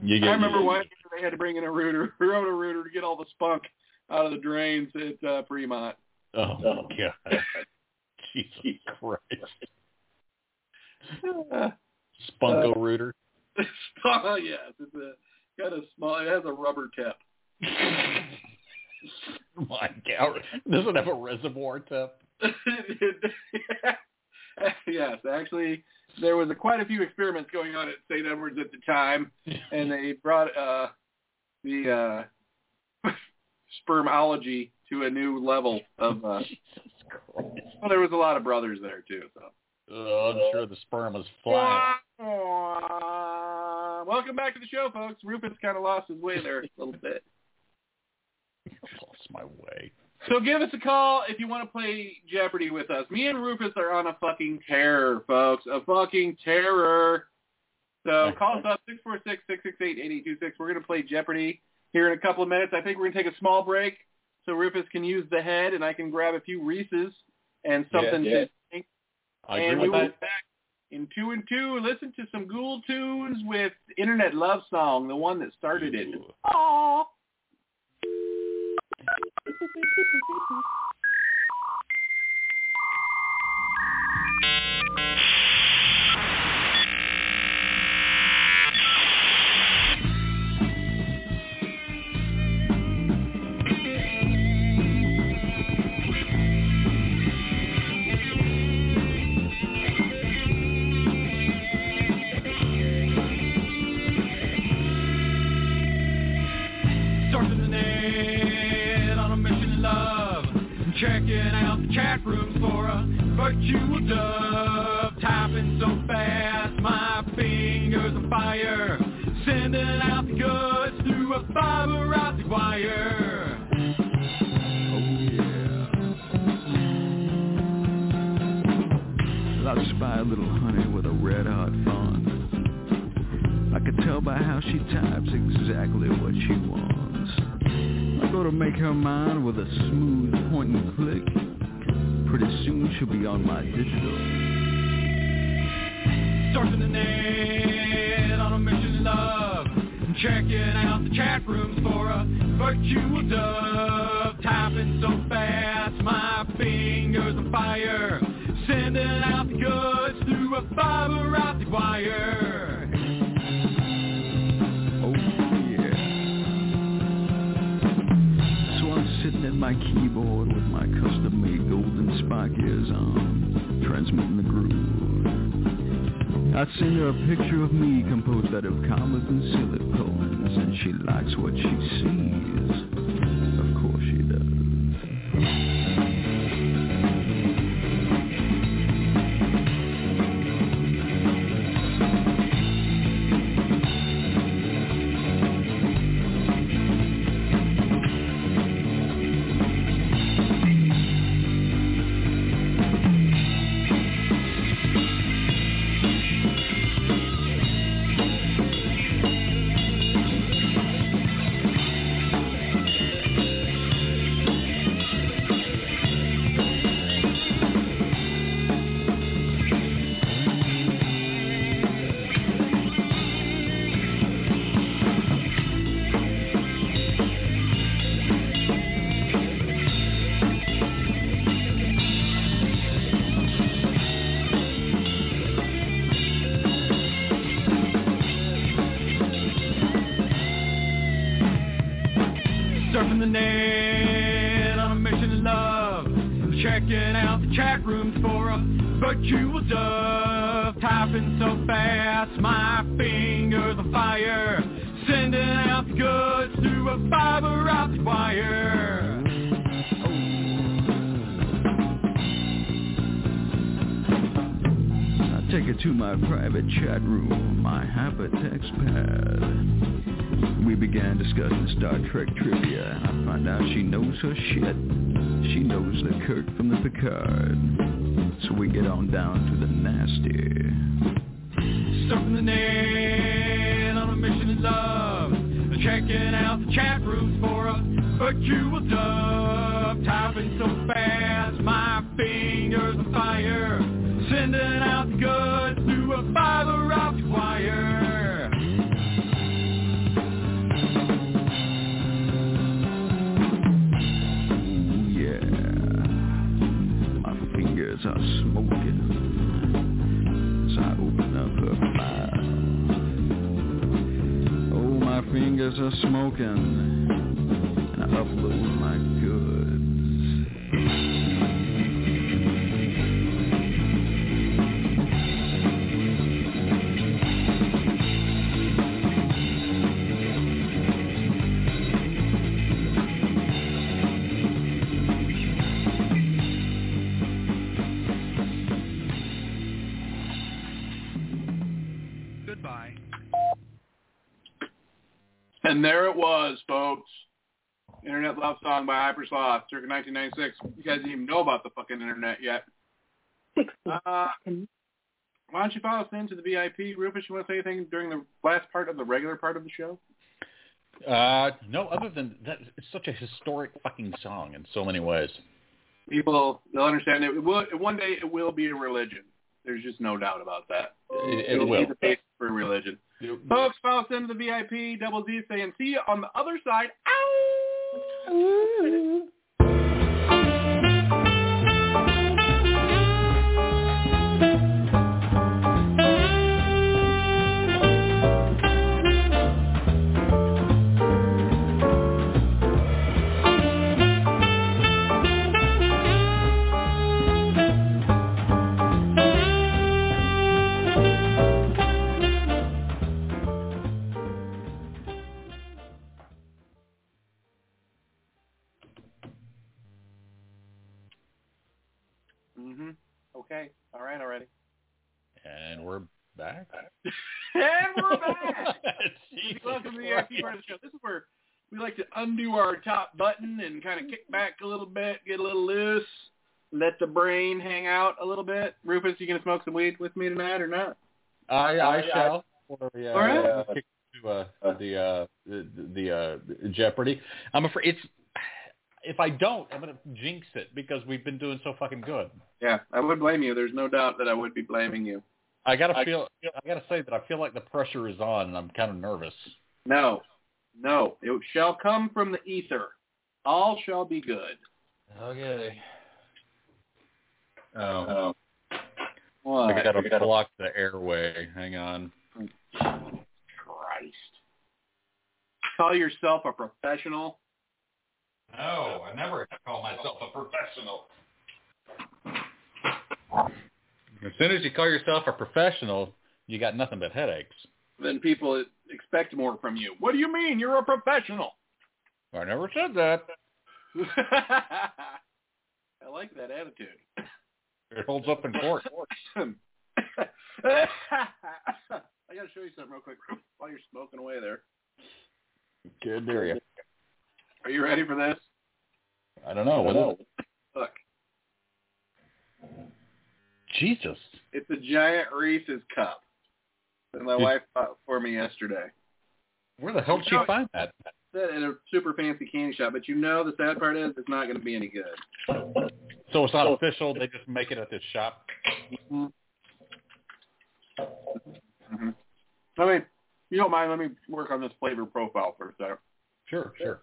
You get, I remember you, one year they had to bring in a rooter, roto rooter to get all the spunk out of the drains at uh, Fremont. Oh my god. Jesus Christ. Uh, Spunko rooter. oh yes, it's a got a small. It has a rubber tip. my god. Does it have a reservoir tip? yes, actually, there was a, quite a few experiments going on at St. Edwards at the time, and they brought uh, the uh, spermology to a new level of. Uh, Jesus well, there was a lot of brothers there too. So. Oh, I'm sure the sperm was flying. Welcome back to the show, folks. Rufus kind of lost his way there a little bit. Lost my way. So give us a call if you want to play Jeopardy with us. Me and Rufus are on a fucking terror, folks. A fucking terror. So call us up, 646-668-8826. We're going to play Jeopardy here in a couple of minutes. I think we're going to take a small break so Rufus can use the head and I can grab a few Reese's and something Yeah, yeah. to drink. I and agree we with will that. be back in two and two. Listen to some Ghoul tunes with Internet Love Song, the one that started it. Ooh. Aww. Starts with an A. chat rooms for a virtual dove. Typing so fast, my fingers on fire. Sending out the goods through a fiber optic wire. Oh yeah. A little honey with a red hot font. I could tell by how she types exactly what she wants. I'm gonna make her mine with a smooth point and click. Pretty soon she'll be on my digital. Surfing the net on a mission of love. Checking out the chat rooms for a virtual dove. Typing so fast, my fingers on fire. Sending out the goods through a fiber optic wire. My keyboard with my custom-made golden spike ears on, transmitting the groove. I send her a picture of me composed out of commas and silly poems, and she likes what she sees. Of course she does. Chat rooms for us, a virtual dove. Typing so fast, my fingers on fire. Sending out goods through a fiber optic wire. I take it to my private chat room, my hypertext pad. We began discussing Star Trek trivia, and I find out she knows her shit. She knows the Kirk from the Picard. So we get on down to the nasty. Surfing the net on a mission of love. Checking out the chat rooms for a virtual dove. Typing so fast, my fingers on fire. Sending out the goods through a fiber fingers are smoking And there it was, folks. Internet Love Song by Hypersloth, circa 1996. You guys didn't even know about the fucking internet yet. Uh, why don't you follow us into the VIP? Rufus, you want to say anything during the last part of the regular part of the show? Uh, no, other than that, it's such a historic fucking song in so many ways. People, they'll understand it. it will, one day it will be a religion. There's just no doubt about that. It, it It'll will. be the basis for religion. Folks, follow us into the VIP, Double Z saying, see you on the other side. Ow! Mm-hmm. Okay. All right already. And we're back. and we're back. Jesus Welcome to the Christ. RP part of the show. This is where we like to undo our top button and kind of kick back a little bit, get a little loose, let the brain hang out a little bit. Rufus, you gonna smoke some weed with me tonight or not? I I shall. For, uh, All right. uh, to uh, the uh, the, the uh, Jeopardy. I'm afraid it's. If I don't, I'm gonna jinx it because we've been doing so fucking good. Yeah, I would blame you. There's no doubt that I would be blaming you. I gotta feel. I gotta say that I feel like the pressure is on, and I'm kind of nervous. No, no, it shall come from the ether. All shall be good. Okay. Oh, What? I gotta block the airway. Hang on. Christ. Call yourself a professional. No, I never call myself a professional. As soon as you call yourself a professional, you got nothing but headaches. Then people expect more from you. What do you mean? You're a professional. I never said that. I like that attitude. It holds up in court. I gotta show you something real quick while you're smoking away there. Good to you. Are you ready for this? I don't know. What is it? Look, Jesus. it's a giant Reese's cup that my wife bought for me yesterday. Where the hell did she find that? At a super fancy candy shop, but you know the sad part is it's not going to be any good. So it's not official. They just make it at this shop. hmm Let me, you don't mind, let me work on this flavor profile for a second. Sure, sure.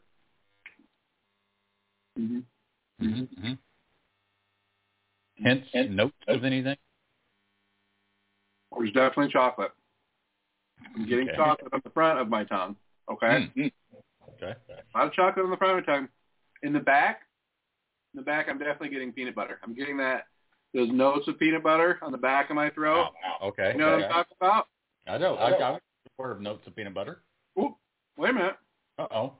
Mm-hmm. Mm-hmm. Hints, notes of anything? There's definitely chocolate. I'm getting Okay. chocolate on the front of my tongue. Okay, Mm. Okay. a lot of chocolate on the front of my tongue. In the back, in the back, I'm definitely getting peanut butter. I'm getting that those notes of peanut butter on the back of my throat. Oh, okay. You know what I'm talking about? I know. I got aware of notes of peanut butter. Oop, wait a minute. Uh oh.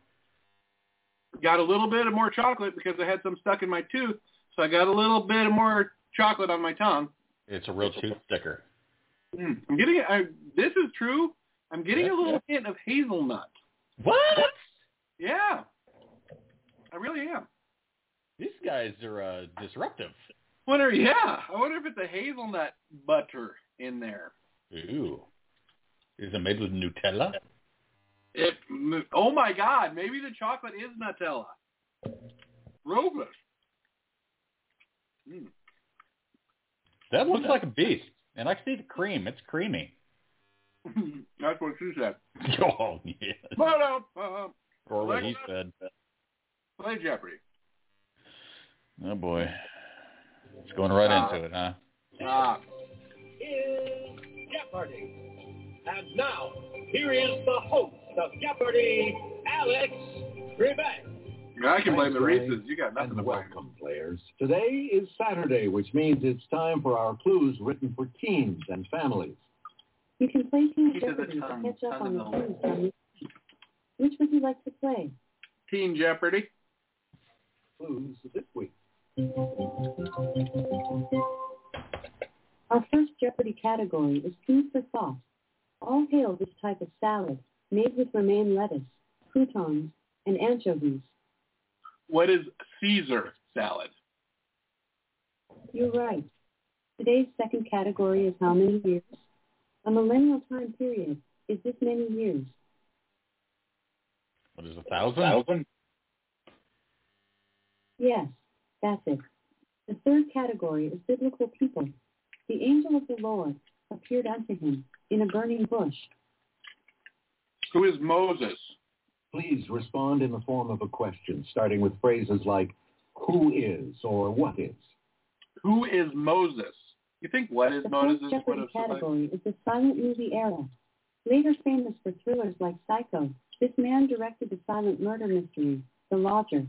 Got a little bit of more chocolate because I had some stuck in my tooth, so I got a little bit of more chocolate on my tongue. It's a real tooth sticker. Mm, I'm getting. I, this is true. I'm getting Yeah, a little hint of hazelnut. What? Yeah, I really am. These guys are uh, disruptive. Wonder, yeah. I wonder if it's a hazelnut butter in there. Ooh. Is it made with Nutella? It. Oh my God! Maybe the chocolate is Nutella. Rufus. Mm. That looks like a beast. And I see the cream. It's creamy. That's what she said. Oh, yeah. But uh, Or what he said. play Jeopardy. Oh, boy. It's going right into it, huh? Ah, is Jeopardy. And now, here is the host of Jeopardy, Alex Trebek. I can blame the Thanks, Reese's. You got nothing to blame. welcome, players. Today is Saturday, which means it's time for our clues written for teens and families. You can play Team Keep to the Jeopardy to catch up on the the clues from this week. Which would you like to play? Teen Jeopardy. Clues this week. Our first Jeopardy category is food for thought. All hail this type of salad made with romaine lettuce, croutons, and anchovies. What is Caesar salad? You're right. Today's second category is how many years? A millennial time period is this many years. What is a thousand? Yes, that's it. The third category is biblical people. The angel of the Lord appeared unto him in a burning bush. Who is Moses? Please respond in the form of a question, starting with phrases like who is or what is. Who is Moses? You think what is The Moses fourth would Jeopardy category is the silent movie era. Later famous for thrillers like Psycho, this man directed the silent murder mystery, The Lodger.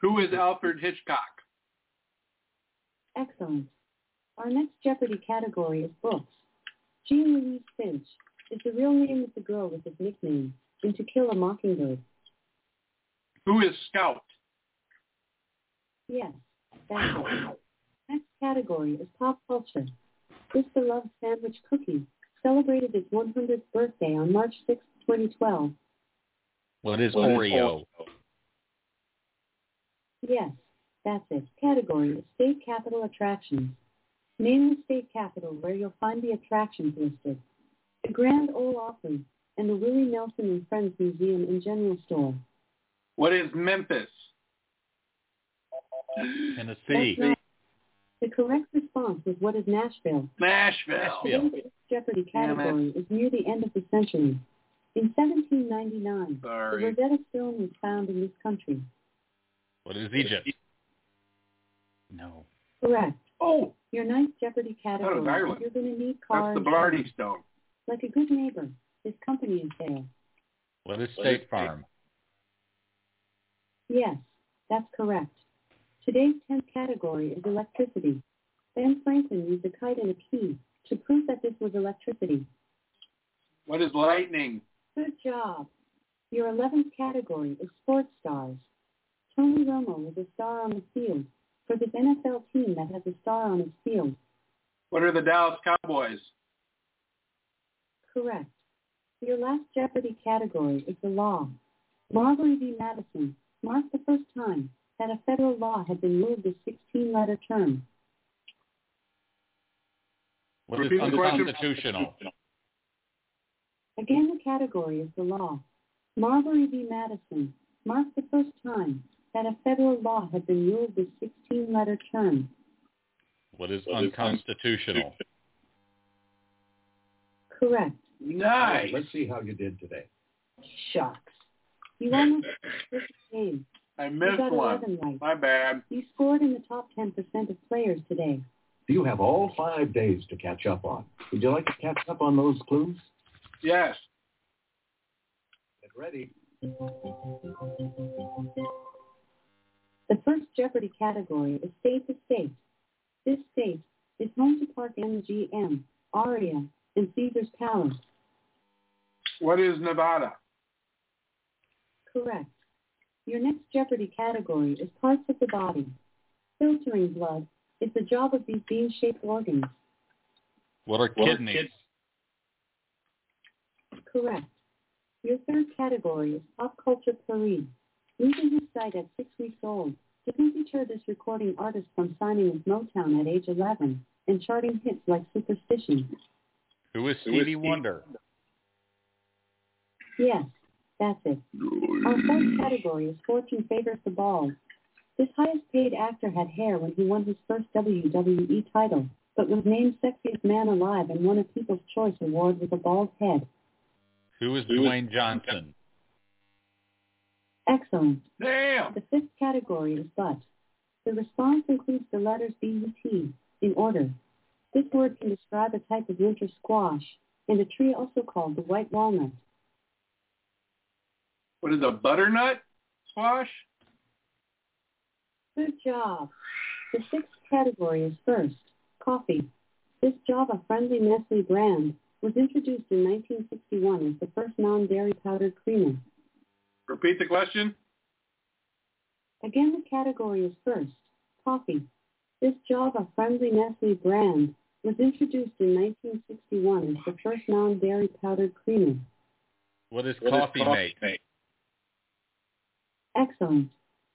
Who is Alfred Hitchcock? Excellent. Our next Jeopardy category is books. Jean Louise Finch is the real name of the girl with his nickname in To Kill a Mockingbird. Who is Scout? Yes, That's it. Next category is pop culture. This beloved sandwich cookie celebrated its 100th birthday on March 6, 2012. What is What is Oreo? Yes, that's it. Category is state capital attractions. Name the state capital where you'll find the attractions listed. The Grand Ole Opry and the Willie Nelson and Friends Museum and General Store. What is Memphis? Tennessee. The correct response was what is Nashville. Nashville. Nashville. Today's Jeopardy Damn it. category is near the end of the century. In 1799, the Sorry. Rosetta Stone was found in this country. What is Egypt? No. Correct. Oh, Your ninth Jeopardy thought it category was Ireland. you're going to need that's car the insurance. Blarney Stone. Like a good neighbor, his company is there. What is State Farm? Yes, that's correct. Today's 10th category is electricity. Ben Franklin used a kite and a key to prove that this was electricity. What is lightning? Good job. Your 11th category is sports stars. Tony Romo was a star on the field for this NFL team that has a star on its field. What are the Dallas Cowboys? Correct. Your last Jeopardy category is the law. Marbury v. Madison marked the first time that a federal law had been moved a 16-letter term. What is Repeat unconstitutional? Again, the category is the law. Marbury v. Madison marked the first time that a federal law had been ruled a 16-letter term. What is unconstitutional? Correct. Nice. Let's see how you did today. Shucks. You almost finished the game. I missed one. right. My bad. You scored in the top 10% of players today. You have all five days to catch up on. Would you like to catch up on those clues? Yes. Get ready. The first Jeopardy category is state to state. This state is home to Park MGM, Aria, and Caesar's Palace. What is Nevada? Correct. Your next Jeopardy category is parts of the body. Filtering blood is the job of these bean-shaped organs. What are kidneys? Correct. Your third category is pop culture Paris. Losing his sight at six weeks old, didn't deter this recording artist from signing with Motown at age 11 and charting hits like Superstition. Who is Stevie Wonder? Yes, that's it. Our fourth category is Fortune Favors the Bald. This highest paid actor had hair when he won his first WWE title, but was named Sexiest Man Alive and won a People's Choice Award with a bald head. Who is Dwayne Johnson? Excellent. Damn. The fifth category is but. The response includes the letters B and T in order. This word can describe a type of winter squash and a tree also called the white walnut. What is a butternut squash? Good job. The sixth category is first, coffee. This Java-friendly Nestle brand was introduced in 1961 as the first non-dairy powdered creamer. Repeat the question. Again, the category is first, coffee. This Java-friendly Nestle brand was introduced in 1961 as the first non-dairy powdered creamer. What is coffee mate? Excellent.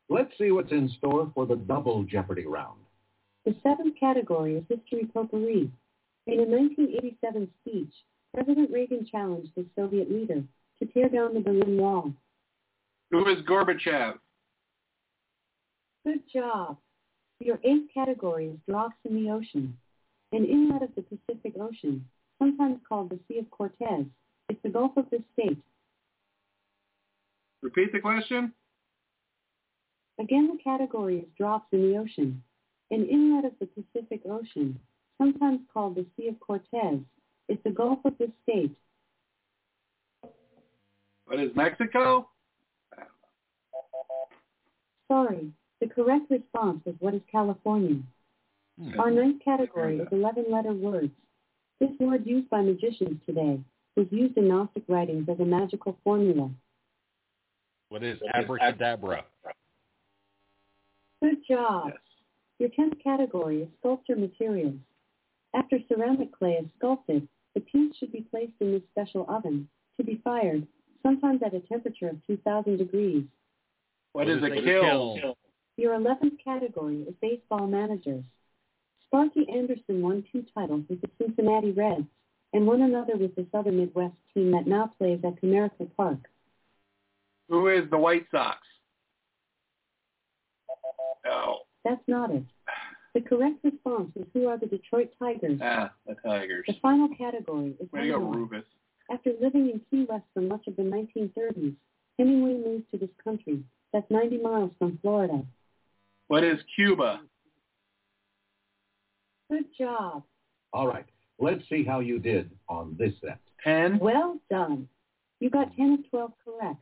Let's see what's in store for the double Jeopardy round. The seventh category is history potpourri. In a 1987 speech, President Reagan challenged the Soviet leader to tear down the Berlin Wall. Who is Gorbachev? Good job. Your eighth category is drops in the ocean. An inlet of the Pacific Ocean, sometimes called the Sea of Cortez, is the Gulf of this state. Repeat the question. Again, the category is drops in the ocean. An inlet of the Pacific Ocean, sometimes called the Sea of Cortez, is the Gulf of this state. What is Mexico? Sorry, the correct response is what is California. Our mm-hmm. ninth category is 11-letter words. This word used by magicians today was used in Gnostic writings as a magical formula. What is abracadabra? Good job. Yes. Your 10th category is sculpture materials. After ceramic clay is sculpted, the piece should be placed in this special oven to be fired, sometimes at a temperature of 2,000 degrees. What is a kill? Your 11th category is baseball managers. Sparky Anderson won two titles with the Cincinnati Reds and won another with this other Midwest team that now plays at Comerica Park. Who is the White Sox? No. That's not it. The correct response is who are the Detroit Tigers. ah, the Tigers. The final category is Way to go. Rufus. After living in Key West for much of the 1930s, Hemingway moved to this country. That's 90 miles from Florida. What is Cuba? Good job. All right. Let's see how you did on this set. Ten. Well done. You got 10 of 12 correct.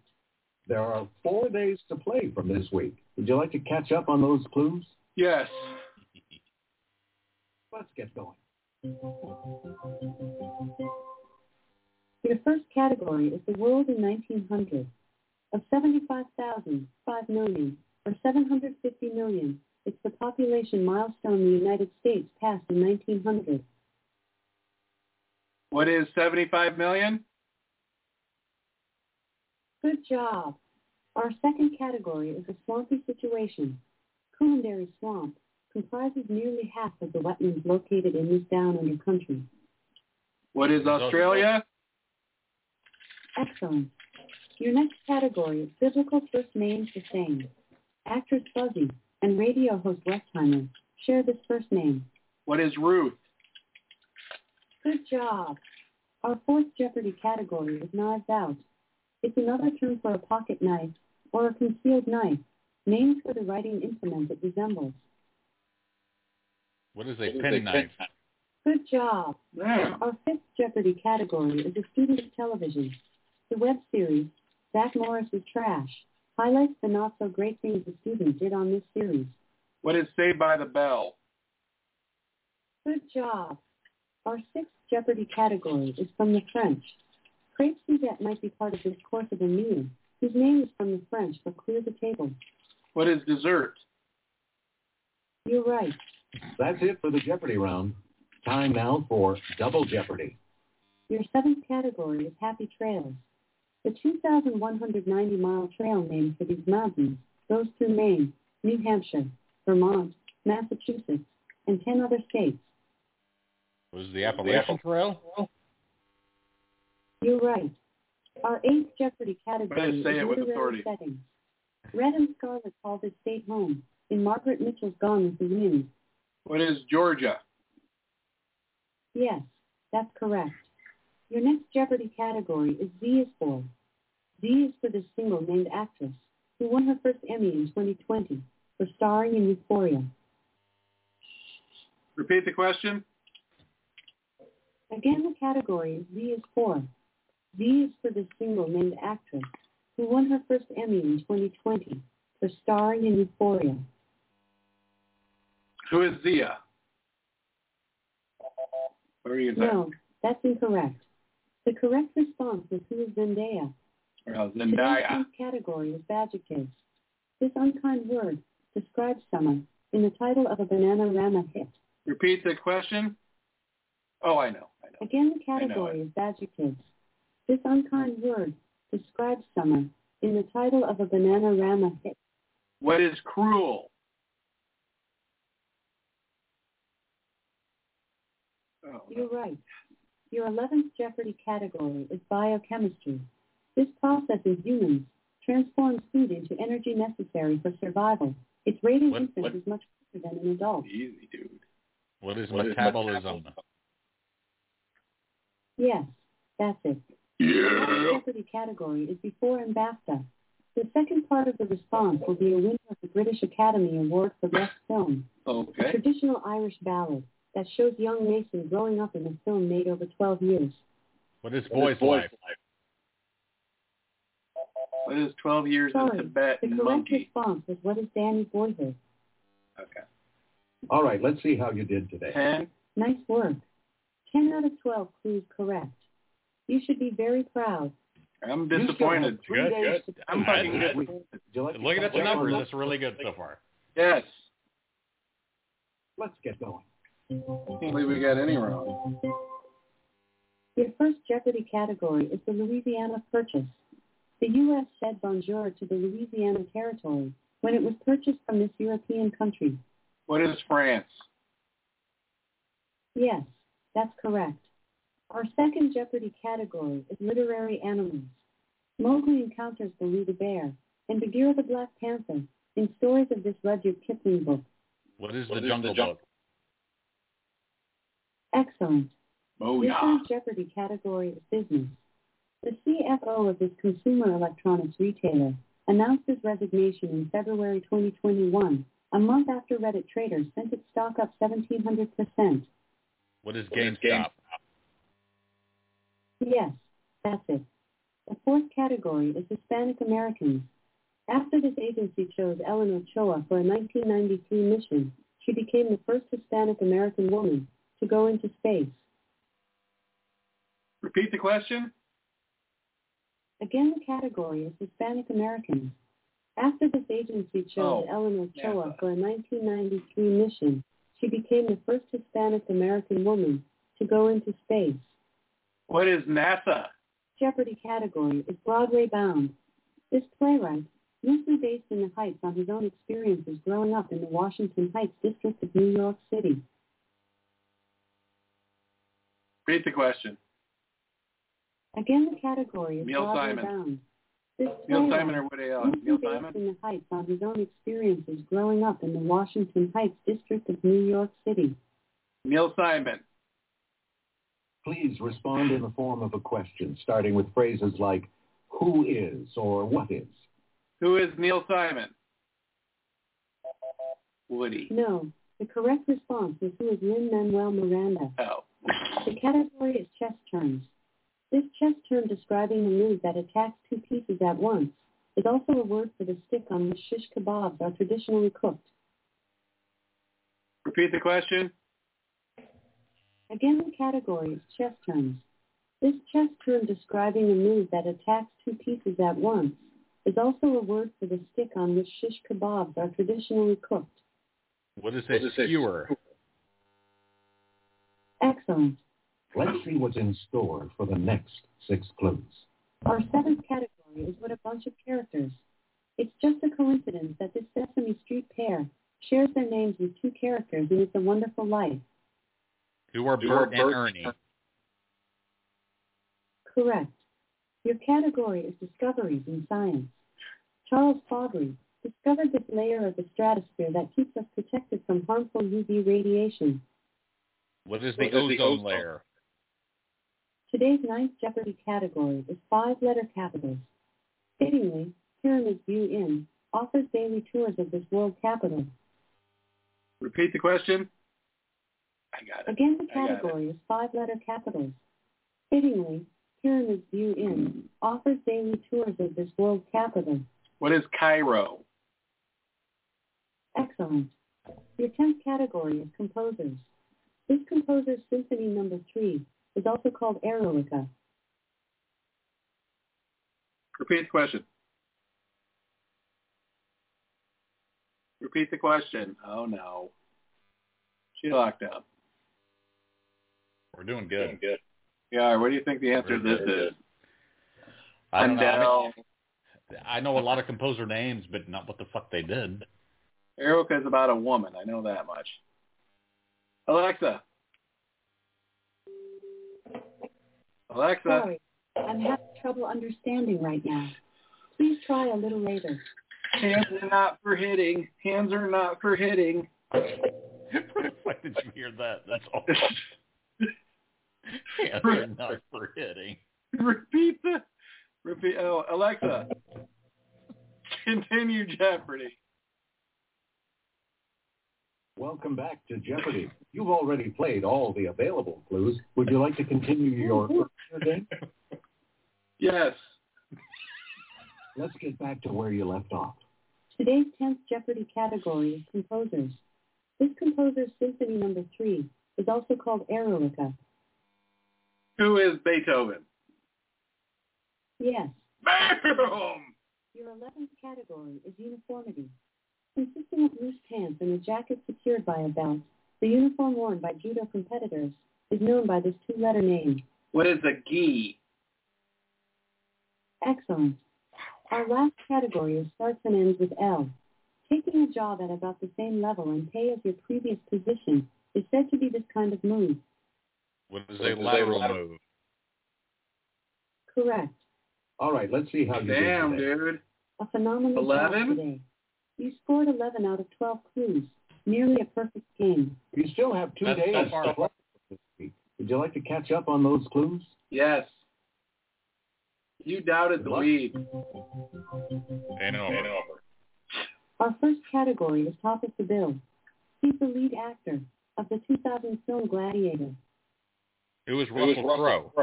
There are four days to play from this week. Would you like to catch up on those clues? Yes. Let's get going. Your first category is the world in 1900. Of 75,000, 5 million, or 750 million, it's the population milestone the United States passed in 1900. What is 75 million? Good job. Our second category is a swampy situation. Coolanderry Swamp comprises nearly half of the wetlands located in this down under country. What is Australia? Excellent. Your next category is biblical first names the same. Actress Buzzi and radio host Westheimer share this first name. What is Ruth? Good job. Our fourth Jeopardy category is knives out. It's another term for a pocket knife or a concealed knife, named for the writing implement it resembles. What is a pen knife? Good job. Yeah. Our fifth Jeopardy category is a student of television. The web series, Zach Morris's Trash, highlights the not-so-great things the student did on this series. What is Saved by the Bell? Good job. Our sixth Jeopardy category is from the French. Crepe Suzette might be part of this course of a meal, whose name is from the French for clear the table. What is dessert? You're right. That's it for the Jeopardy round. Time now for Double Jeopardy. Your seventh category is Happy Trails. The 2,190-mile trail named for these mountains goes through Maine, New Hampshire, Vermont, Massachusetts, and 10 other states. Was the Appalachian Trail? You're right. Our eighth Jeopardy category say is it with literary authority. settings. Red and Scarlet called this state home in Margaret Mitchell's Gone with the Wind. What is Georgia? Yes, that's correct. Your next Jeopardy category is Z is for. Z is for the single named actress who won her first Emmy in 2020 for starring in Euphoria. Repeat the question. Again, the category is Z is for. Z is for the single named actress who won her first Emmy in 2020 for starring in Euphoria. Who is Zia? What are you No, that's incorrect. The correct response is who is Zendaya. Today's Zendaya. tenth category is adjectives. This unkind word describes someone in the title of a Banana Bananarama hit. Repeat the question. Oh, I know. I know. Again, the category is adjectives. This unkind word describes someone in the title of a Banana Bananarama hit. What is cruel? Oh. You're right. Your 11th Jeopardy category is biochemistry. This process in humans transforms food into energy necessary for survival. Its rate in What- infants what- is much quicker than in adults. Easy, dude. What is What is metabolism? Yes, that's it. The last Yeah. Jeopardy category is before and BAFTA. The second part of the response will be a winner of the British Academy Award for Best Film, a Okay. traditional Irish ballad that shows young Mason growing up in a film made over 12 years. What is boy's life? What is 12 years in Sorry, Tibet the and correct monkey? response was what is Danny Boyhood? Okay. All right, let's see how you did today. 10. Nice work. 10 out of 12 clues correct. You should be very proud. I'm You still have disappointed. three Good, good. I'm fucking good. Like Looking at the catch up on numbers, that? it's really good so far. Yes. Let's get going. Can't believe we got any wrong. Your first Jeopardy category is the Louisiana Purchase. The U.S. said bonjour to the Louisiana Territory when it was purchased from this European country. What is France? Yes, that's correct. Our second Jeopardy category is literary animals. Mowgli encounters Baloo the bear and Bagheera the Black Panther in stories of this Rudyard Kipling book. What is What the is Jungle the jun- Book? Excellent. Oh Your yeah. third Jeopardy category is business. The CFO of this consumer electronics retailer announced his resignation in February 2021, a month after Reddit traders sent its stock up 1,700%. What is What is GameStop? Yes, that's it. The fourth category is Hispanic Americans. After this agency chose Ellen Ochoa for a 1993 mission, she became the first Hispanic American woman to go into space. Repeat the question. Again, the category is Hispanic Americans. After this agency chose Oh, Ellen Ochoa NASA. for a 1993 mission, she became the first Hispanic American woman to go into space. What is NASA? Jeopardy category is Broadway bound. This playwright, loosely based in the Heights on his own experiences growing up in the Washington Heights district of New York City. Repeat the question. Again, the category is Neil Broadway Simon. bound. This Neil playwright, Simon or Woody Allen? loosely Neil based Simon. in the Heights on his own experiences growing up in the Washington Heights district of New York City. Neil Simon. Please respond in the form of a question, starting with phrases like who is or what is. Who is Neil Simon? Woody. No, the correct response is who is Lin-Manuel Miranda. Oh. The category is chess terms. This chess term describing a move that attacks two pieces at once is also a word for the stick on which shish kebabs are traditionally cooked. Repeat the question. Again, the category is chess terms. This chess term describing a move that attacks two pieces at once is also a word for the stick on which shish kebabs are traditionally cooked. What is What a is a- skewer? Excellent. Let's see what's in store for the next six clues. Our seventh category is what a bunch of characters. It's just a coincidence that this Sesame Street pair shares their names with two characters in It's a Wonderful Life. Who are Who Bert and Ernie? Correct. Your category is discoveries in science. Charles Fabry discovered this layer of the stratosphere that keeps us protected from harmful UV radiation. What is What the is the ozone ozone? layer? Today's ninth Jeopardy category is five-letter capitals. Fittingly, Pyramid View Inn offers daily tours of this world capital. Repeat the question. I got it. Again, the I got it. category is five-letter capitals. Fittingly, Pyramid View Inn offers daily tours of this world capital. What is Cairo? Excellent. Your tenth category is composers. This composer's symphony number three is also called Eroica. Repeat the question. Repeat the question. Oh no. She locked up. We're doing good. good. Yeah, what do you think the answer to this is? I don't know. I, mean, I know a lot of composer names, but not what the fuck they did. Erica is about a woman. I know that much. Alexa. Alexa. Sorry, I'm having trouble understanding right now. Please try a little later. Hands are not for hitting. Hands are not for hitting. Why did you hear that? That's all. yeah, they're not for hitting. repeat the repeat. Oh, Alexa. Continue Jeopardy. Welcome back to Jeopardy. You've already played all the available clues. Would you like to continue your earlier game? Yes. Let's get back to where you left off. Today's 10th Jeopardy category is composers. This composer's symphony number three is also called Eroica. Who is Beethoven? Yes, Boom! your 11th category is uniformity. Consisting of loose pants and a jacket secured by a belt, The uniform worn by judo competitors is known by this two-letter name. What is a gi? Excellent. Our last category is starts and ends with L. Taking a job at about the same level and pay as your previous position is said to be this kind of move. What is a lateral move? Correct. All right, let's see how you Damn, did today. dude. A phenomenal job 11? today. You scored 11 out of 12 clues. Nearly a perfect game. You still have two That's days so far. left. Would you like to catch up on those clues? Yes. You doubted the Luck. weed. And over. Our first category is top of the bill. He's the lead actor of the 2000 film Gladiator. It was Russell Crowe.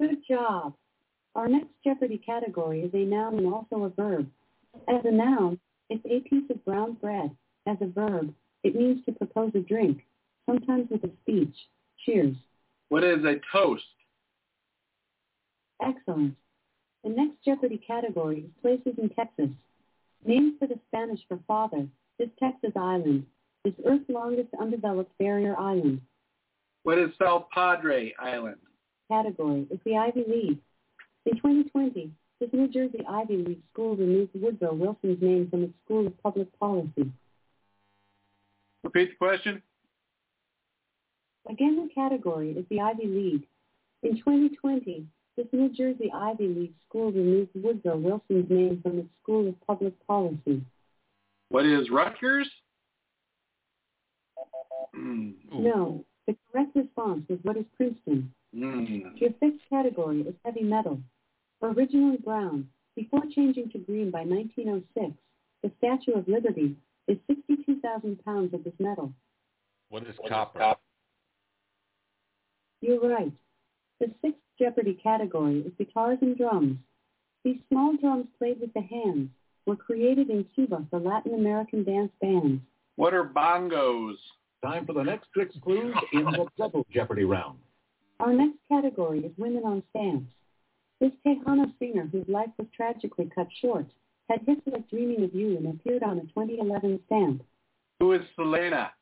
Good job. Our next Jeopardy category is a noun and also a verb. As a noun, it's a piece of brown bread. As a verb, it means to propose a drink, sometimes with a speech. Cheers. What is a toast? Excellent. The next Jeopardy category is places in Texas. Named for the Spanish for father, this Texas island is Earth's longest undeveloped barrier island. What is South Padre Island? Category is the Ivy League. In 2020, this New Jersey Ivy League school removed Woodrow Wilson's name from its School of Public Policy. Repeat the question. Again, the category is the Ivy League. In 2020, this New Jersey Ivy League school removed Woodrow Wilson's name from its School of Public Policy. What is Rutgers? Mm. No, the correct response was what is Princeton. Mm. Your fifth category is heavy metal. Originally brown, before changing to green by 1906, the Statue of Liberty is 62,000 pounds of this metal. What is copper? You're right. The sixth Jeopardy category is guitars and drums. These small drums played with the hands were created in Cuba for Latin American dance bands. What are bongos? Time for the next six clues in the double Jeopardy round. Our next category is women on stamps. This Tejano singer, whose life was tragically cut short, had hits like Dreaming of You and appeared on a 2011 stamp. Who is Selena?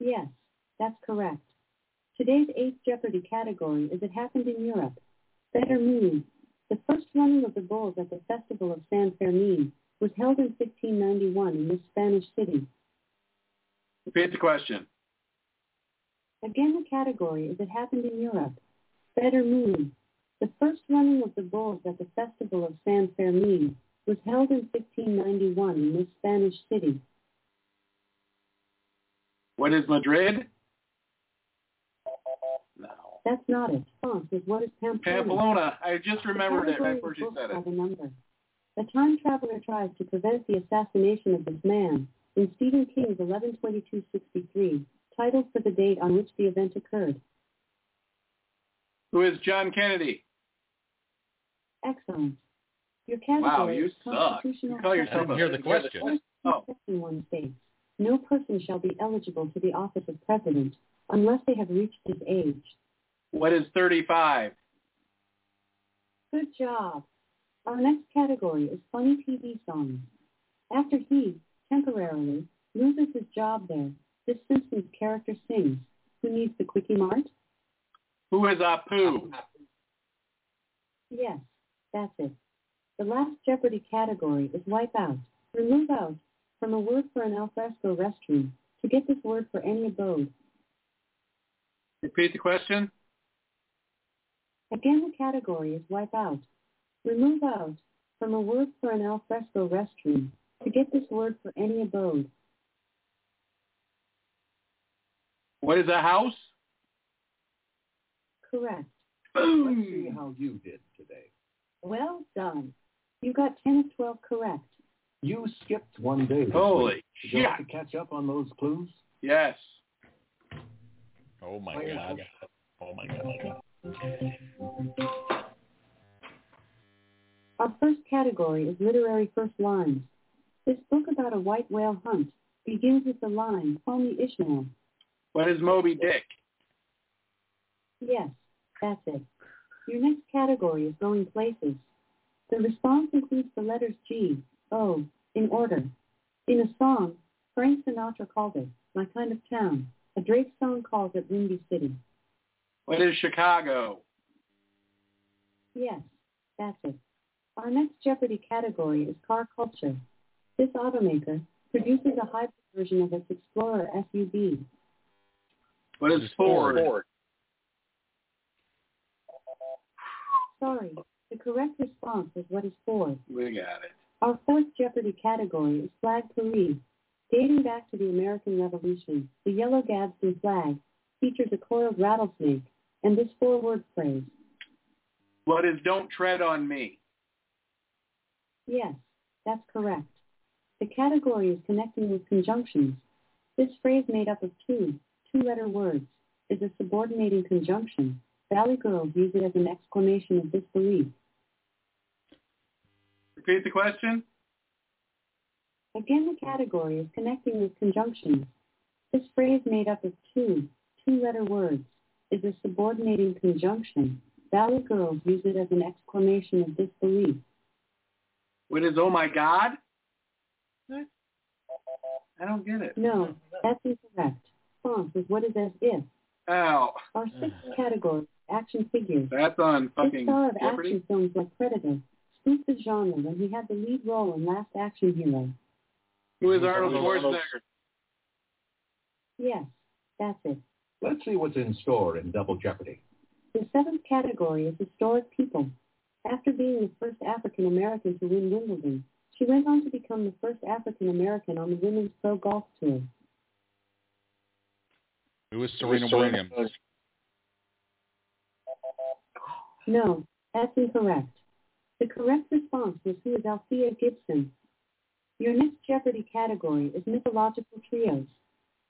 Yes, that's correct. Today's eighth Jeopardy category is It Happened in Europe. Better Mood. The first running of the bulls at the Festival of San Fermin was held in 1591 in this Spanish city. Repeat the question. Again, the category is It Happened in Europe. Better Mood. The first running of the bulls at the Festival of San Fermin was held in 1591 in this Spanish city. What is Madrid? No. That's not it. Response is what is Pamplona? Pamplona. I just remembered it The right category before she said it. the number. The time traveler tries to prevent the assassination of this man in Stephen King's 112263, titled for the date on which the event occurred. Who is John Kennedy? Excellent. Your category Wow, you is suck. constitutional You call I yourself didn't hear the question. Oh. Section 1 states, no person shall be eligible to the office of president unless they have reached his age. What is 35? Good job. Our next category is funny TV songs. After he, temporarily, loses his job there, this Simpsons character sings, Who needs the Quickie Mart? Who is Apu? Yes, that's it. The last Jeopardy category is wipe out. Remove out from a word for an alfresco restroom to get this word for any abode. Repeat the question. Again, the category is wipe out. Remove out from a word for an alfresco restroom to get this word for any abode. What is a house? Correct. Let's see how you did today. Well done. You got 10 of 12 correct. You skipped one day. This Holy week. Would you like shit. to catch up on those clues? Yes. Oh my god. Oh my god. Our first category is literary first lines. This book about a white whale hunt begins with the line, Call me Ishmael. What is Moby Dick? Yes, that's it. Your next category is going places. The response includes the letters G, O, in order. In a song, Frank Sinatra called it My Kind of Town. A Drake song calls it Windy City. What is Chicago? Yes, that's it. Our next Jeopardy category is car culture. This automaker produces a hybrid version of its Explorer SUV. What is Ford? Sorry, the correct response is what is for. We got it. Our fourth Jeopardy category is Flag Parade. Dating back to the American Revolution, the yellow Gadsden flag features a coiled rattlesnake and this four-word phrase. What is don't tread on me? Yes, that's correct. The category is connecting with conjunctions. This phrase made up of two, two-letter words, is a subordinating conjunction. Valley girls use it as an exclamation of disbelief. Repeat the question. Again, the category is connecting with conjunctions. This phrase made up of two, two-letter words, is a subordinating conjunction. Valley girls use it as an exclamation of disbelief. What is oh my God? What? I don't get it. No, that's incorrect. Response is what is as if. Ow. Our sixth category, action figures. That's on The fucking star of Jeopardy. action films like Predator spoofed the genre when he had the lead role in Last Action Hero. Who is Arnold Schwarzenegger? Yes, that's it. Let's see what's in store in Double Jeopardy. The seventh category is historic people. After being the first African American to win Wimbledon, she went on to become the first African American on the Women's Pro Golf Tour. Who is Serena Williams? No, that's incorrect. The correct response was who is Althea Gibson. Your next Jeopardy category is mythological trios.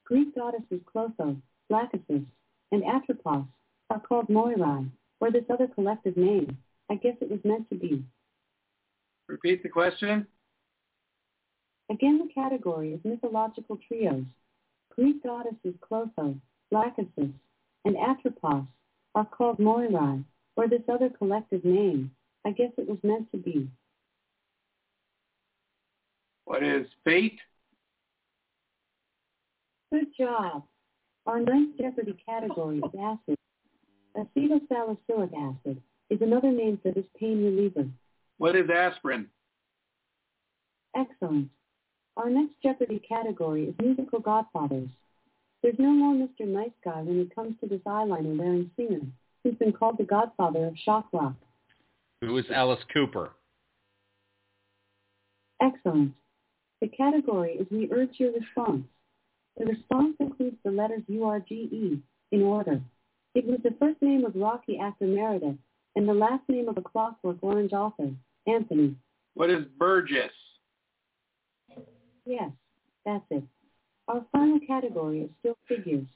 Greek goddesses Clotho, Lachesis, and Atropos are called Moirai, or this other collective name. I guess it was meant to be. Repeat the question. Again, the category is mythological trios. Greek goddesses Clotho, Lachesis, and Atropos are called Moirai, or this other collective name. I guess it was meant to be. What is fate? Good job. Our ninth Jeopardy category is acid. Acetylsalicylic acid is another name for this pain reliever. What is aspirin? Excellent. Our next Jeopardy category is musical godfathers. There's no more Mr. Nice Guy when it comes to this eyeliner wearing singer, who's been called the godfather of shock rock. Who is Alice Cooper? Excellent. The category is we urge your response. The response includes the letters U-R-G-E in order. It was the first name of Rocky actor Meredith and the last name of a Clockwork Orange author, Anthony. What is Burgess? Yes, that's it. Our final category is still figures.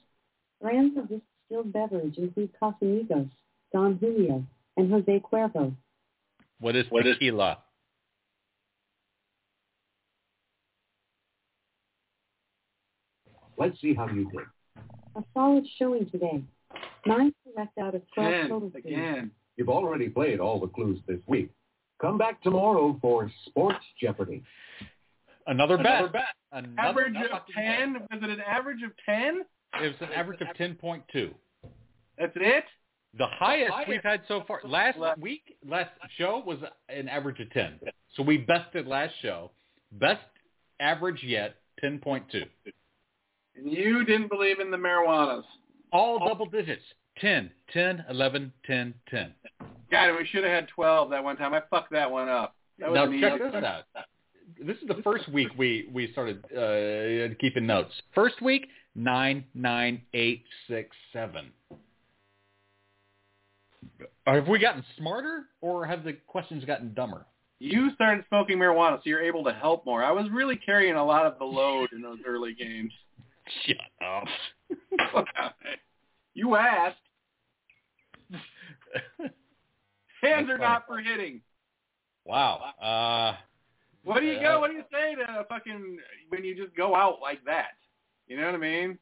Brands of this Bill Beveridge include Casamigos, Don Julio, and Jose Cuervo. What is what tequila? Is- Let's see how you did. A solid showing today. Nine correct out of 12 Ten, total again. You've already played all the clues this week. Come back tomorrow for Sports Jeopardy. Another, bet. Another bet. Another average of 10? Was it an average of 10? It was an average of 10.2. That's it. The highest highest we've had so far. Last week, last show was an average of 10. So we bested last show. Best average yet, 10.2. And you didn't believe in the marijuanas. All double digits. 10, 10, 11, 10, 10. God, we should have had twelve that one time. I fucked that one up. That Now check this out. This is the first week we we started uh, keeping notes. First week nine nine eight six seven. Have we gotten smarter, or have the questions gotten dumber? You started smoking marijuana, so you're able to help more. I was really carrying a lot of the load in those early games. Shut up. you asked. Hands are not for hitting. wow. Uh, What do you go? What do you say to fucking when you just go out like that? You know what I mean?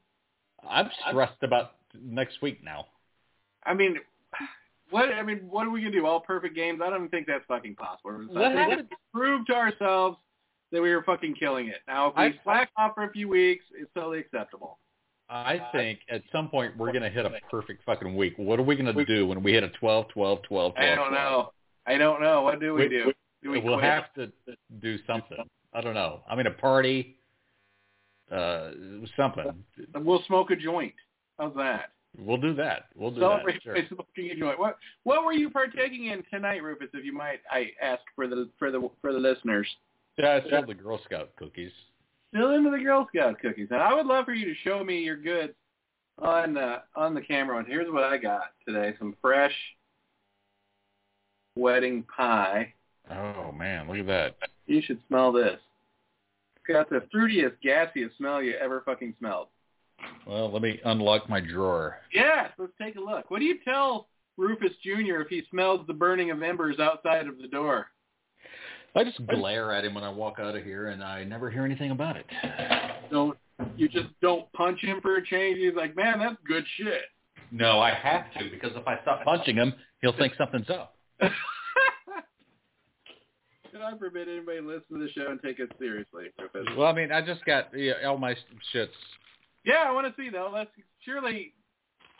I'm stressed about next week now. I mean, what? I mean, what are we gonna do? All perfect games? I don't even think that's fucking possible. What I think happened? prove to ourselves that we were fucking killing it. Now, if we I- slack off for a few weeks, it's totally acceptable. I uh, think at some point we're going to hit a perfect fucking week. What are we going to do when we hit a 12, 12, 12, 12? I don't know. I don't know. What do we, We- do? Do we we'll quit? have to do something. I don't know. I mean, a party, uh, something. We'll smoke a joint. How's that? We'll do that. We'll do Celebrate that. Sure. by smoking a joint. What What were you partaking in tonight, Rufus? If you might, I ask for the for the for the listeners. Yeah, I still the Girl Scout cookies. Still into the Girl Scout cookies, and I would love for you to show me your goods on uh, on the camera. And here's what I got today: some fresh wedding pie. Oh man, look at that. You should smell this. It's got the fruitiest, gassiest smell you ever fucking smelled. Well, let me unlock my drawer. Yes, let's take a look. What do you tell Rufus Jr. if he smells the burning of embers outside of the door? I just glare at him when I walk out of here, and I never hear anything about it. Don't you just don't punch him for a change? He's like, man, that's good shit. No, I have to because if I stop punching him, he'll think something's up. God forbid anybody to listen to the show and take it seriously. Well, I mean, I just got yeah, all my shits. Yeah, I want to see though. Let's surely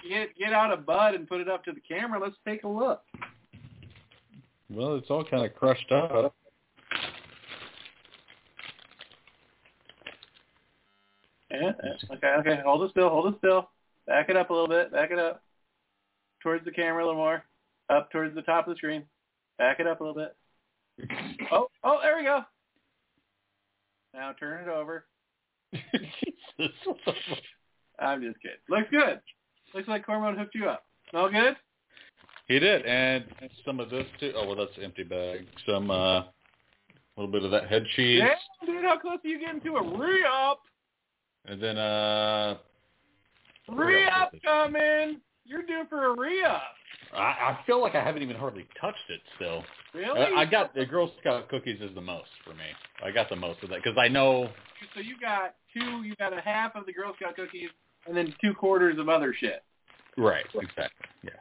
get get out a bud and put it up to the camera. Let's take a look. Well, it's all kind of crushed up. Yeah. Okay. Okay. Hold it still. Hold it still. Back it up a little bit. Back it up. Towards the camera a little more. Up towards the top of the screen. Back it up a little bit. Oh, oh, there we go. Now turn it over. Jesus. I'm just kidding. Looks good. Looks like Cormode hooked you up. Smell good? He did, and some of this too. Oh well, that's an empty bag. Some uh, a little bit of that head cheese, Yeah, dude. How close are you getting to a re-up? and then uh, Re-up coming. You're due for a re-up. I, I feel like I haven't even hardly touched it still. Really? I, I got the Girl Scout cookies is the most for me. I got the most of that because I know. So you got two. You got a half of the Girl Scout cookies, and then two quarters of other shit. Right. Exactly. Yeah.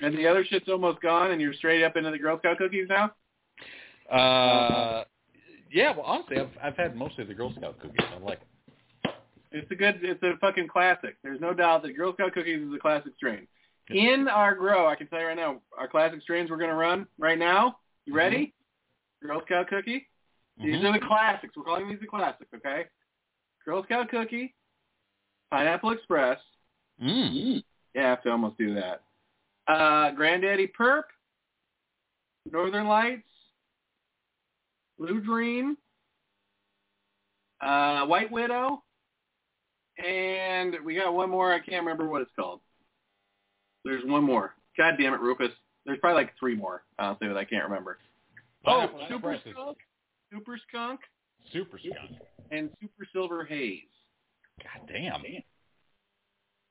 And the other shit's almost gone, and you're straight up into the Girl Scout cookies now. Uh, yeah. Well, honestly, I've I've had mostly the Girl Scout cookies. I like. It. It's a good. It's a fucking classic. There's no doubt that Girl Scout cookies is a classic strain. In our grow, I can tell you right now, our classic strains we're going to run right now. You ready? Girl Scout cookie. These Mhm. are the classics. We're calling these the classics, okay? Girl Scout cookie, Pineapple Express. Mm. Yeah, I have to almost do that. Uh, Granddaddy Purp, Northern Lights, Blue Dream, uh, White Widow, and we got one more. I can't remember what it's called. There's one more. God damn it, Rufus. There's probably like three more. Honestly, that I can't remember. Pineapple oh, Super Express is Skunk, Super Skunk, Super skunk. and Super Silver Haze. God damn.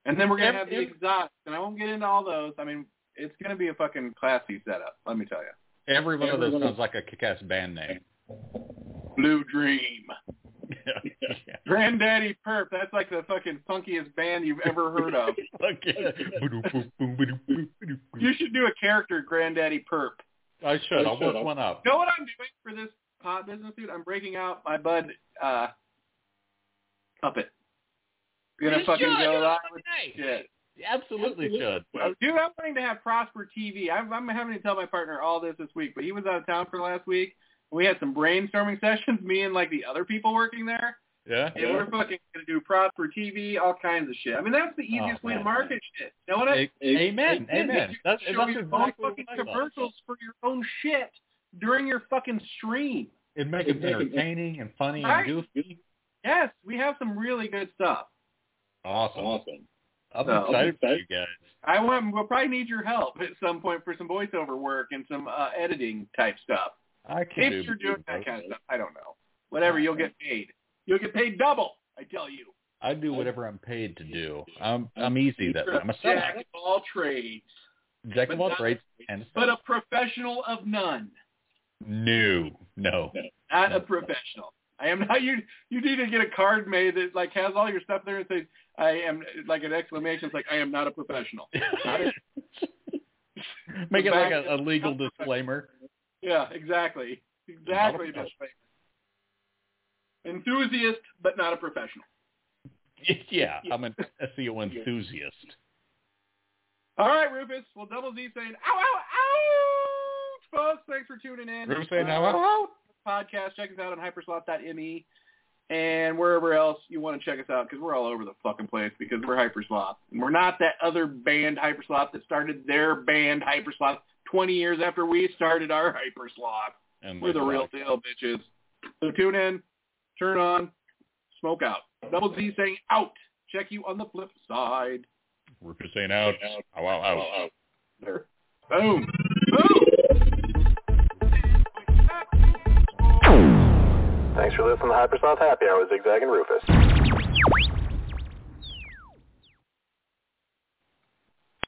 And then we're gonna have the ev- exotics, and I won't get into all those. I mean, it's gonna be a fucking classy setup. Let me tell you. Every one of those sounds like a kick-ass band name. Blue Dream, yeah. Granddaddy Purp. That's like the fucking funkiest band you've ever heard of. Fuck. You should do a character, Granddaddy Purp. I should. I'll work one up. You know what I'm doing for this pot business, dude? I'm breaking out my Bud uh, puppet. You're gonna You fucking should. go You're live with nice. shit. You absolutely should. Dude, I'm planning to have Prosper TV. I'm, I'm having to tell my partner all this this week, but he was out of town for last week. We had some brainstorming sessions, me and like the other people working there, Yeah. and we're fucking gonna do props for TV, all kinds of shit. I mean, that's the easiest way to market shit. You know what I? A- Amen. Amen. That's, show that's your exactly own what fucking I thought. commercials for your own shit during your fucking stream. It'd make it entertaining and funny Right. and goofy. Yes, we have some really good stuff. Awesome. Awesome. I'm So- excited for you guys. I want. We'll probably need your help at some point for some voiceover work and some uh, editing type stuff. I can do If you're doing that kind of stuff, I don't know. Whatever, you'll get paid. You'll get paid double. I tell you. I do whatever I'm paid to do. I'm I'm easy that way. I'm a jack of all trades, Jack of all trades and but a professional of none. No, no. Not a professional. I am not. You you need to get a card made that like has all your stuff there and says I am like an exclamation. It's like I am not a professional. Not a- Make it like a, a legal disclaimer. Yeah, exactly. Exactly. Enthusiast, but not a professional. yeah, I'm an SEO enthusiast. All right, Rufus. Well, Double Z saying, ow, ow, ow, folks. Thanks for tuning in. Rufus saying, ow, Uh, ow, Podcast. Check us out on hypersloth.me and wherever else you want to check us out because we're all over the fucking place because we're Hypersloth. And we're not that other band Hypersloth that started their band Hypersloth 20 years after we started our hyper Hypersloth. And We're the real deal, bitches. So tune in, turn on, smoke out. Double Z saying out. Check you on the flip side. Rufus saying out. Ow, ow, ow, ow. There. Boom. Boom. Thanks for listening to Hypersloth Happy Hour with Zigzag and Rufus.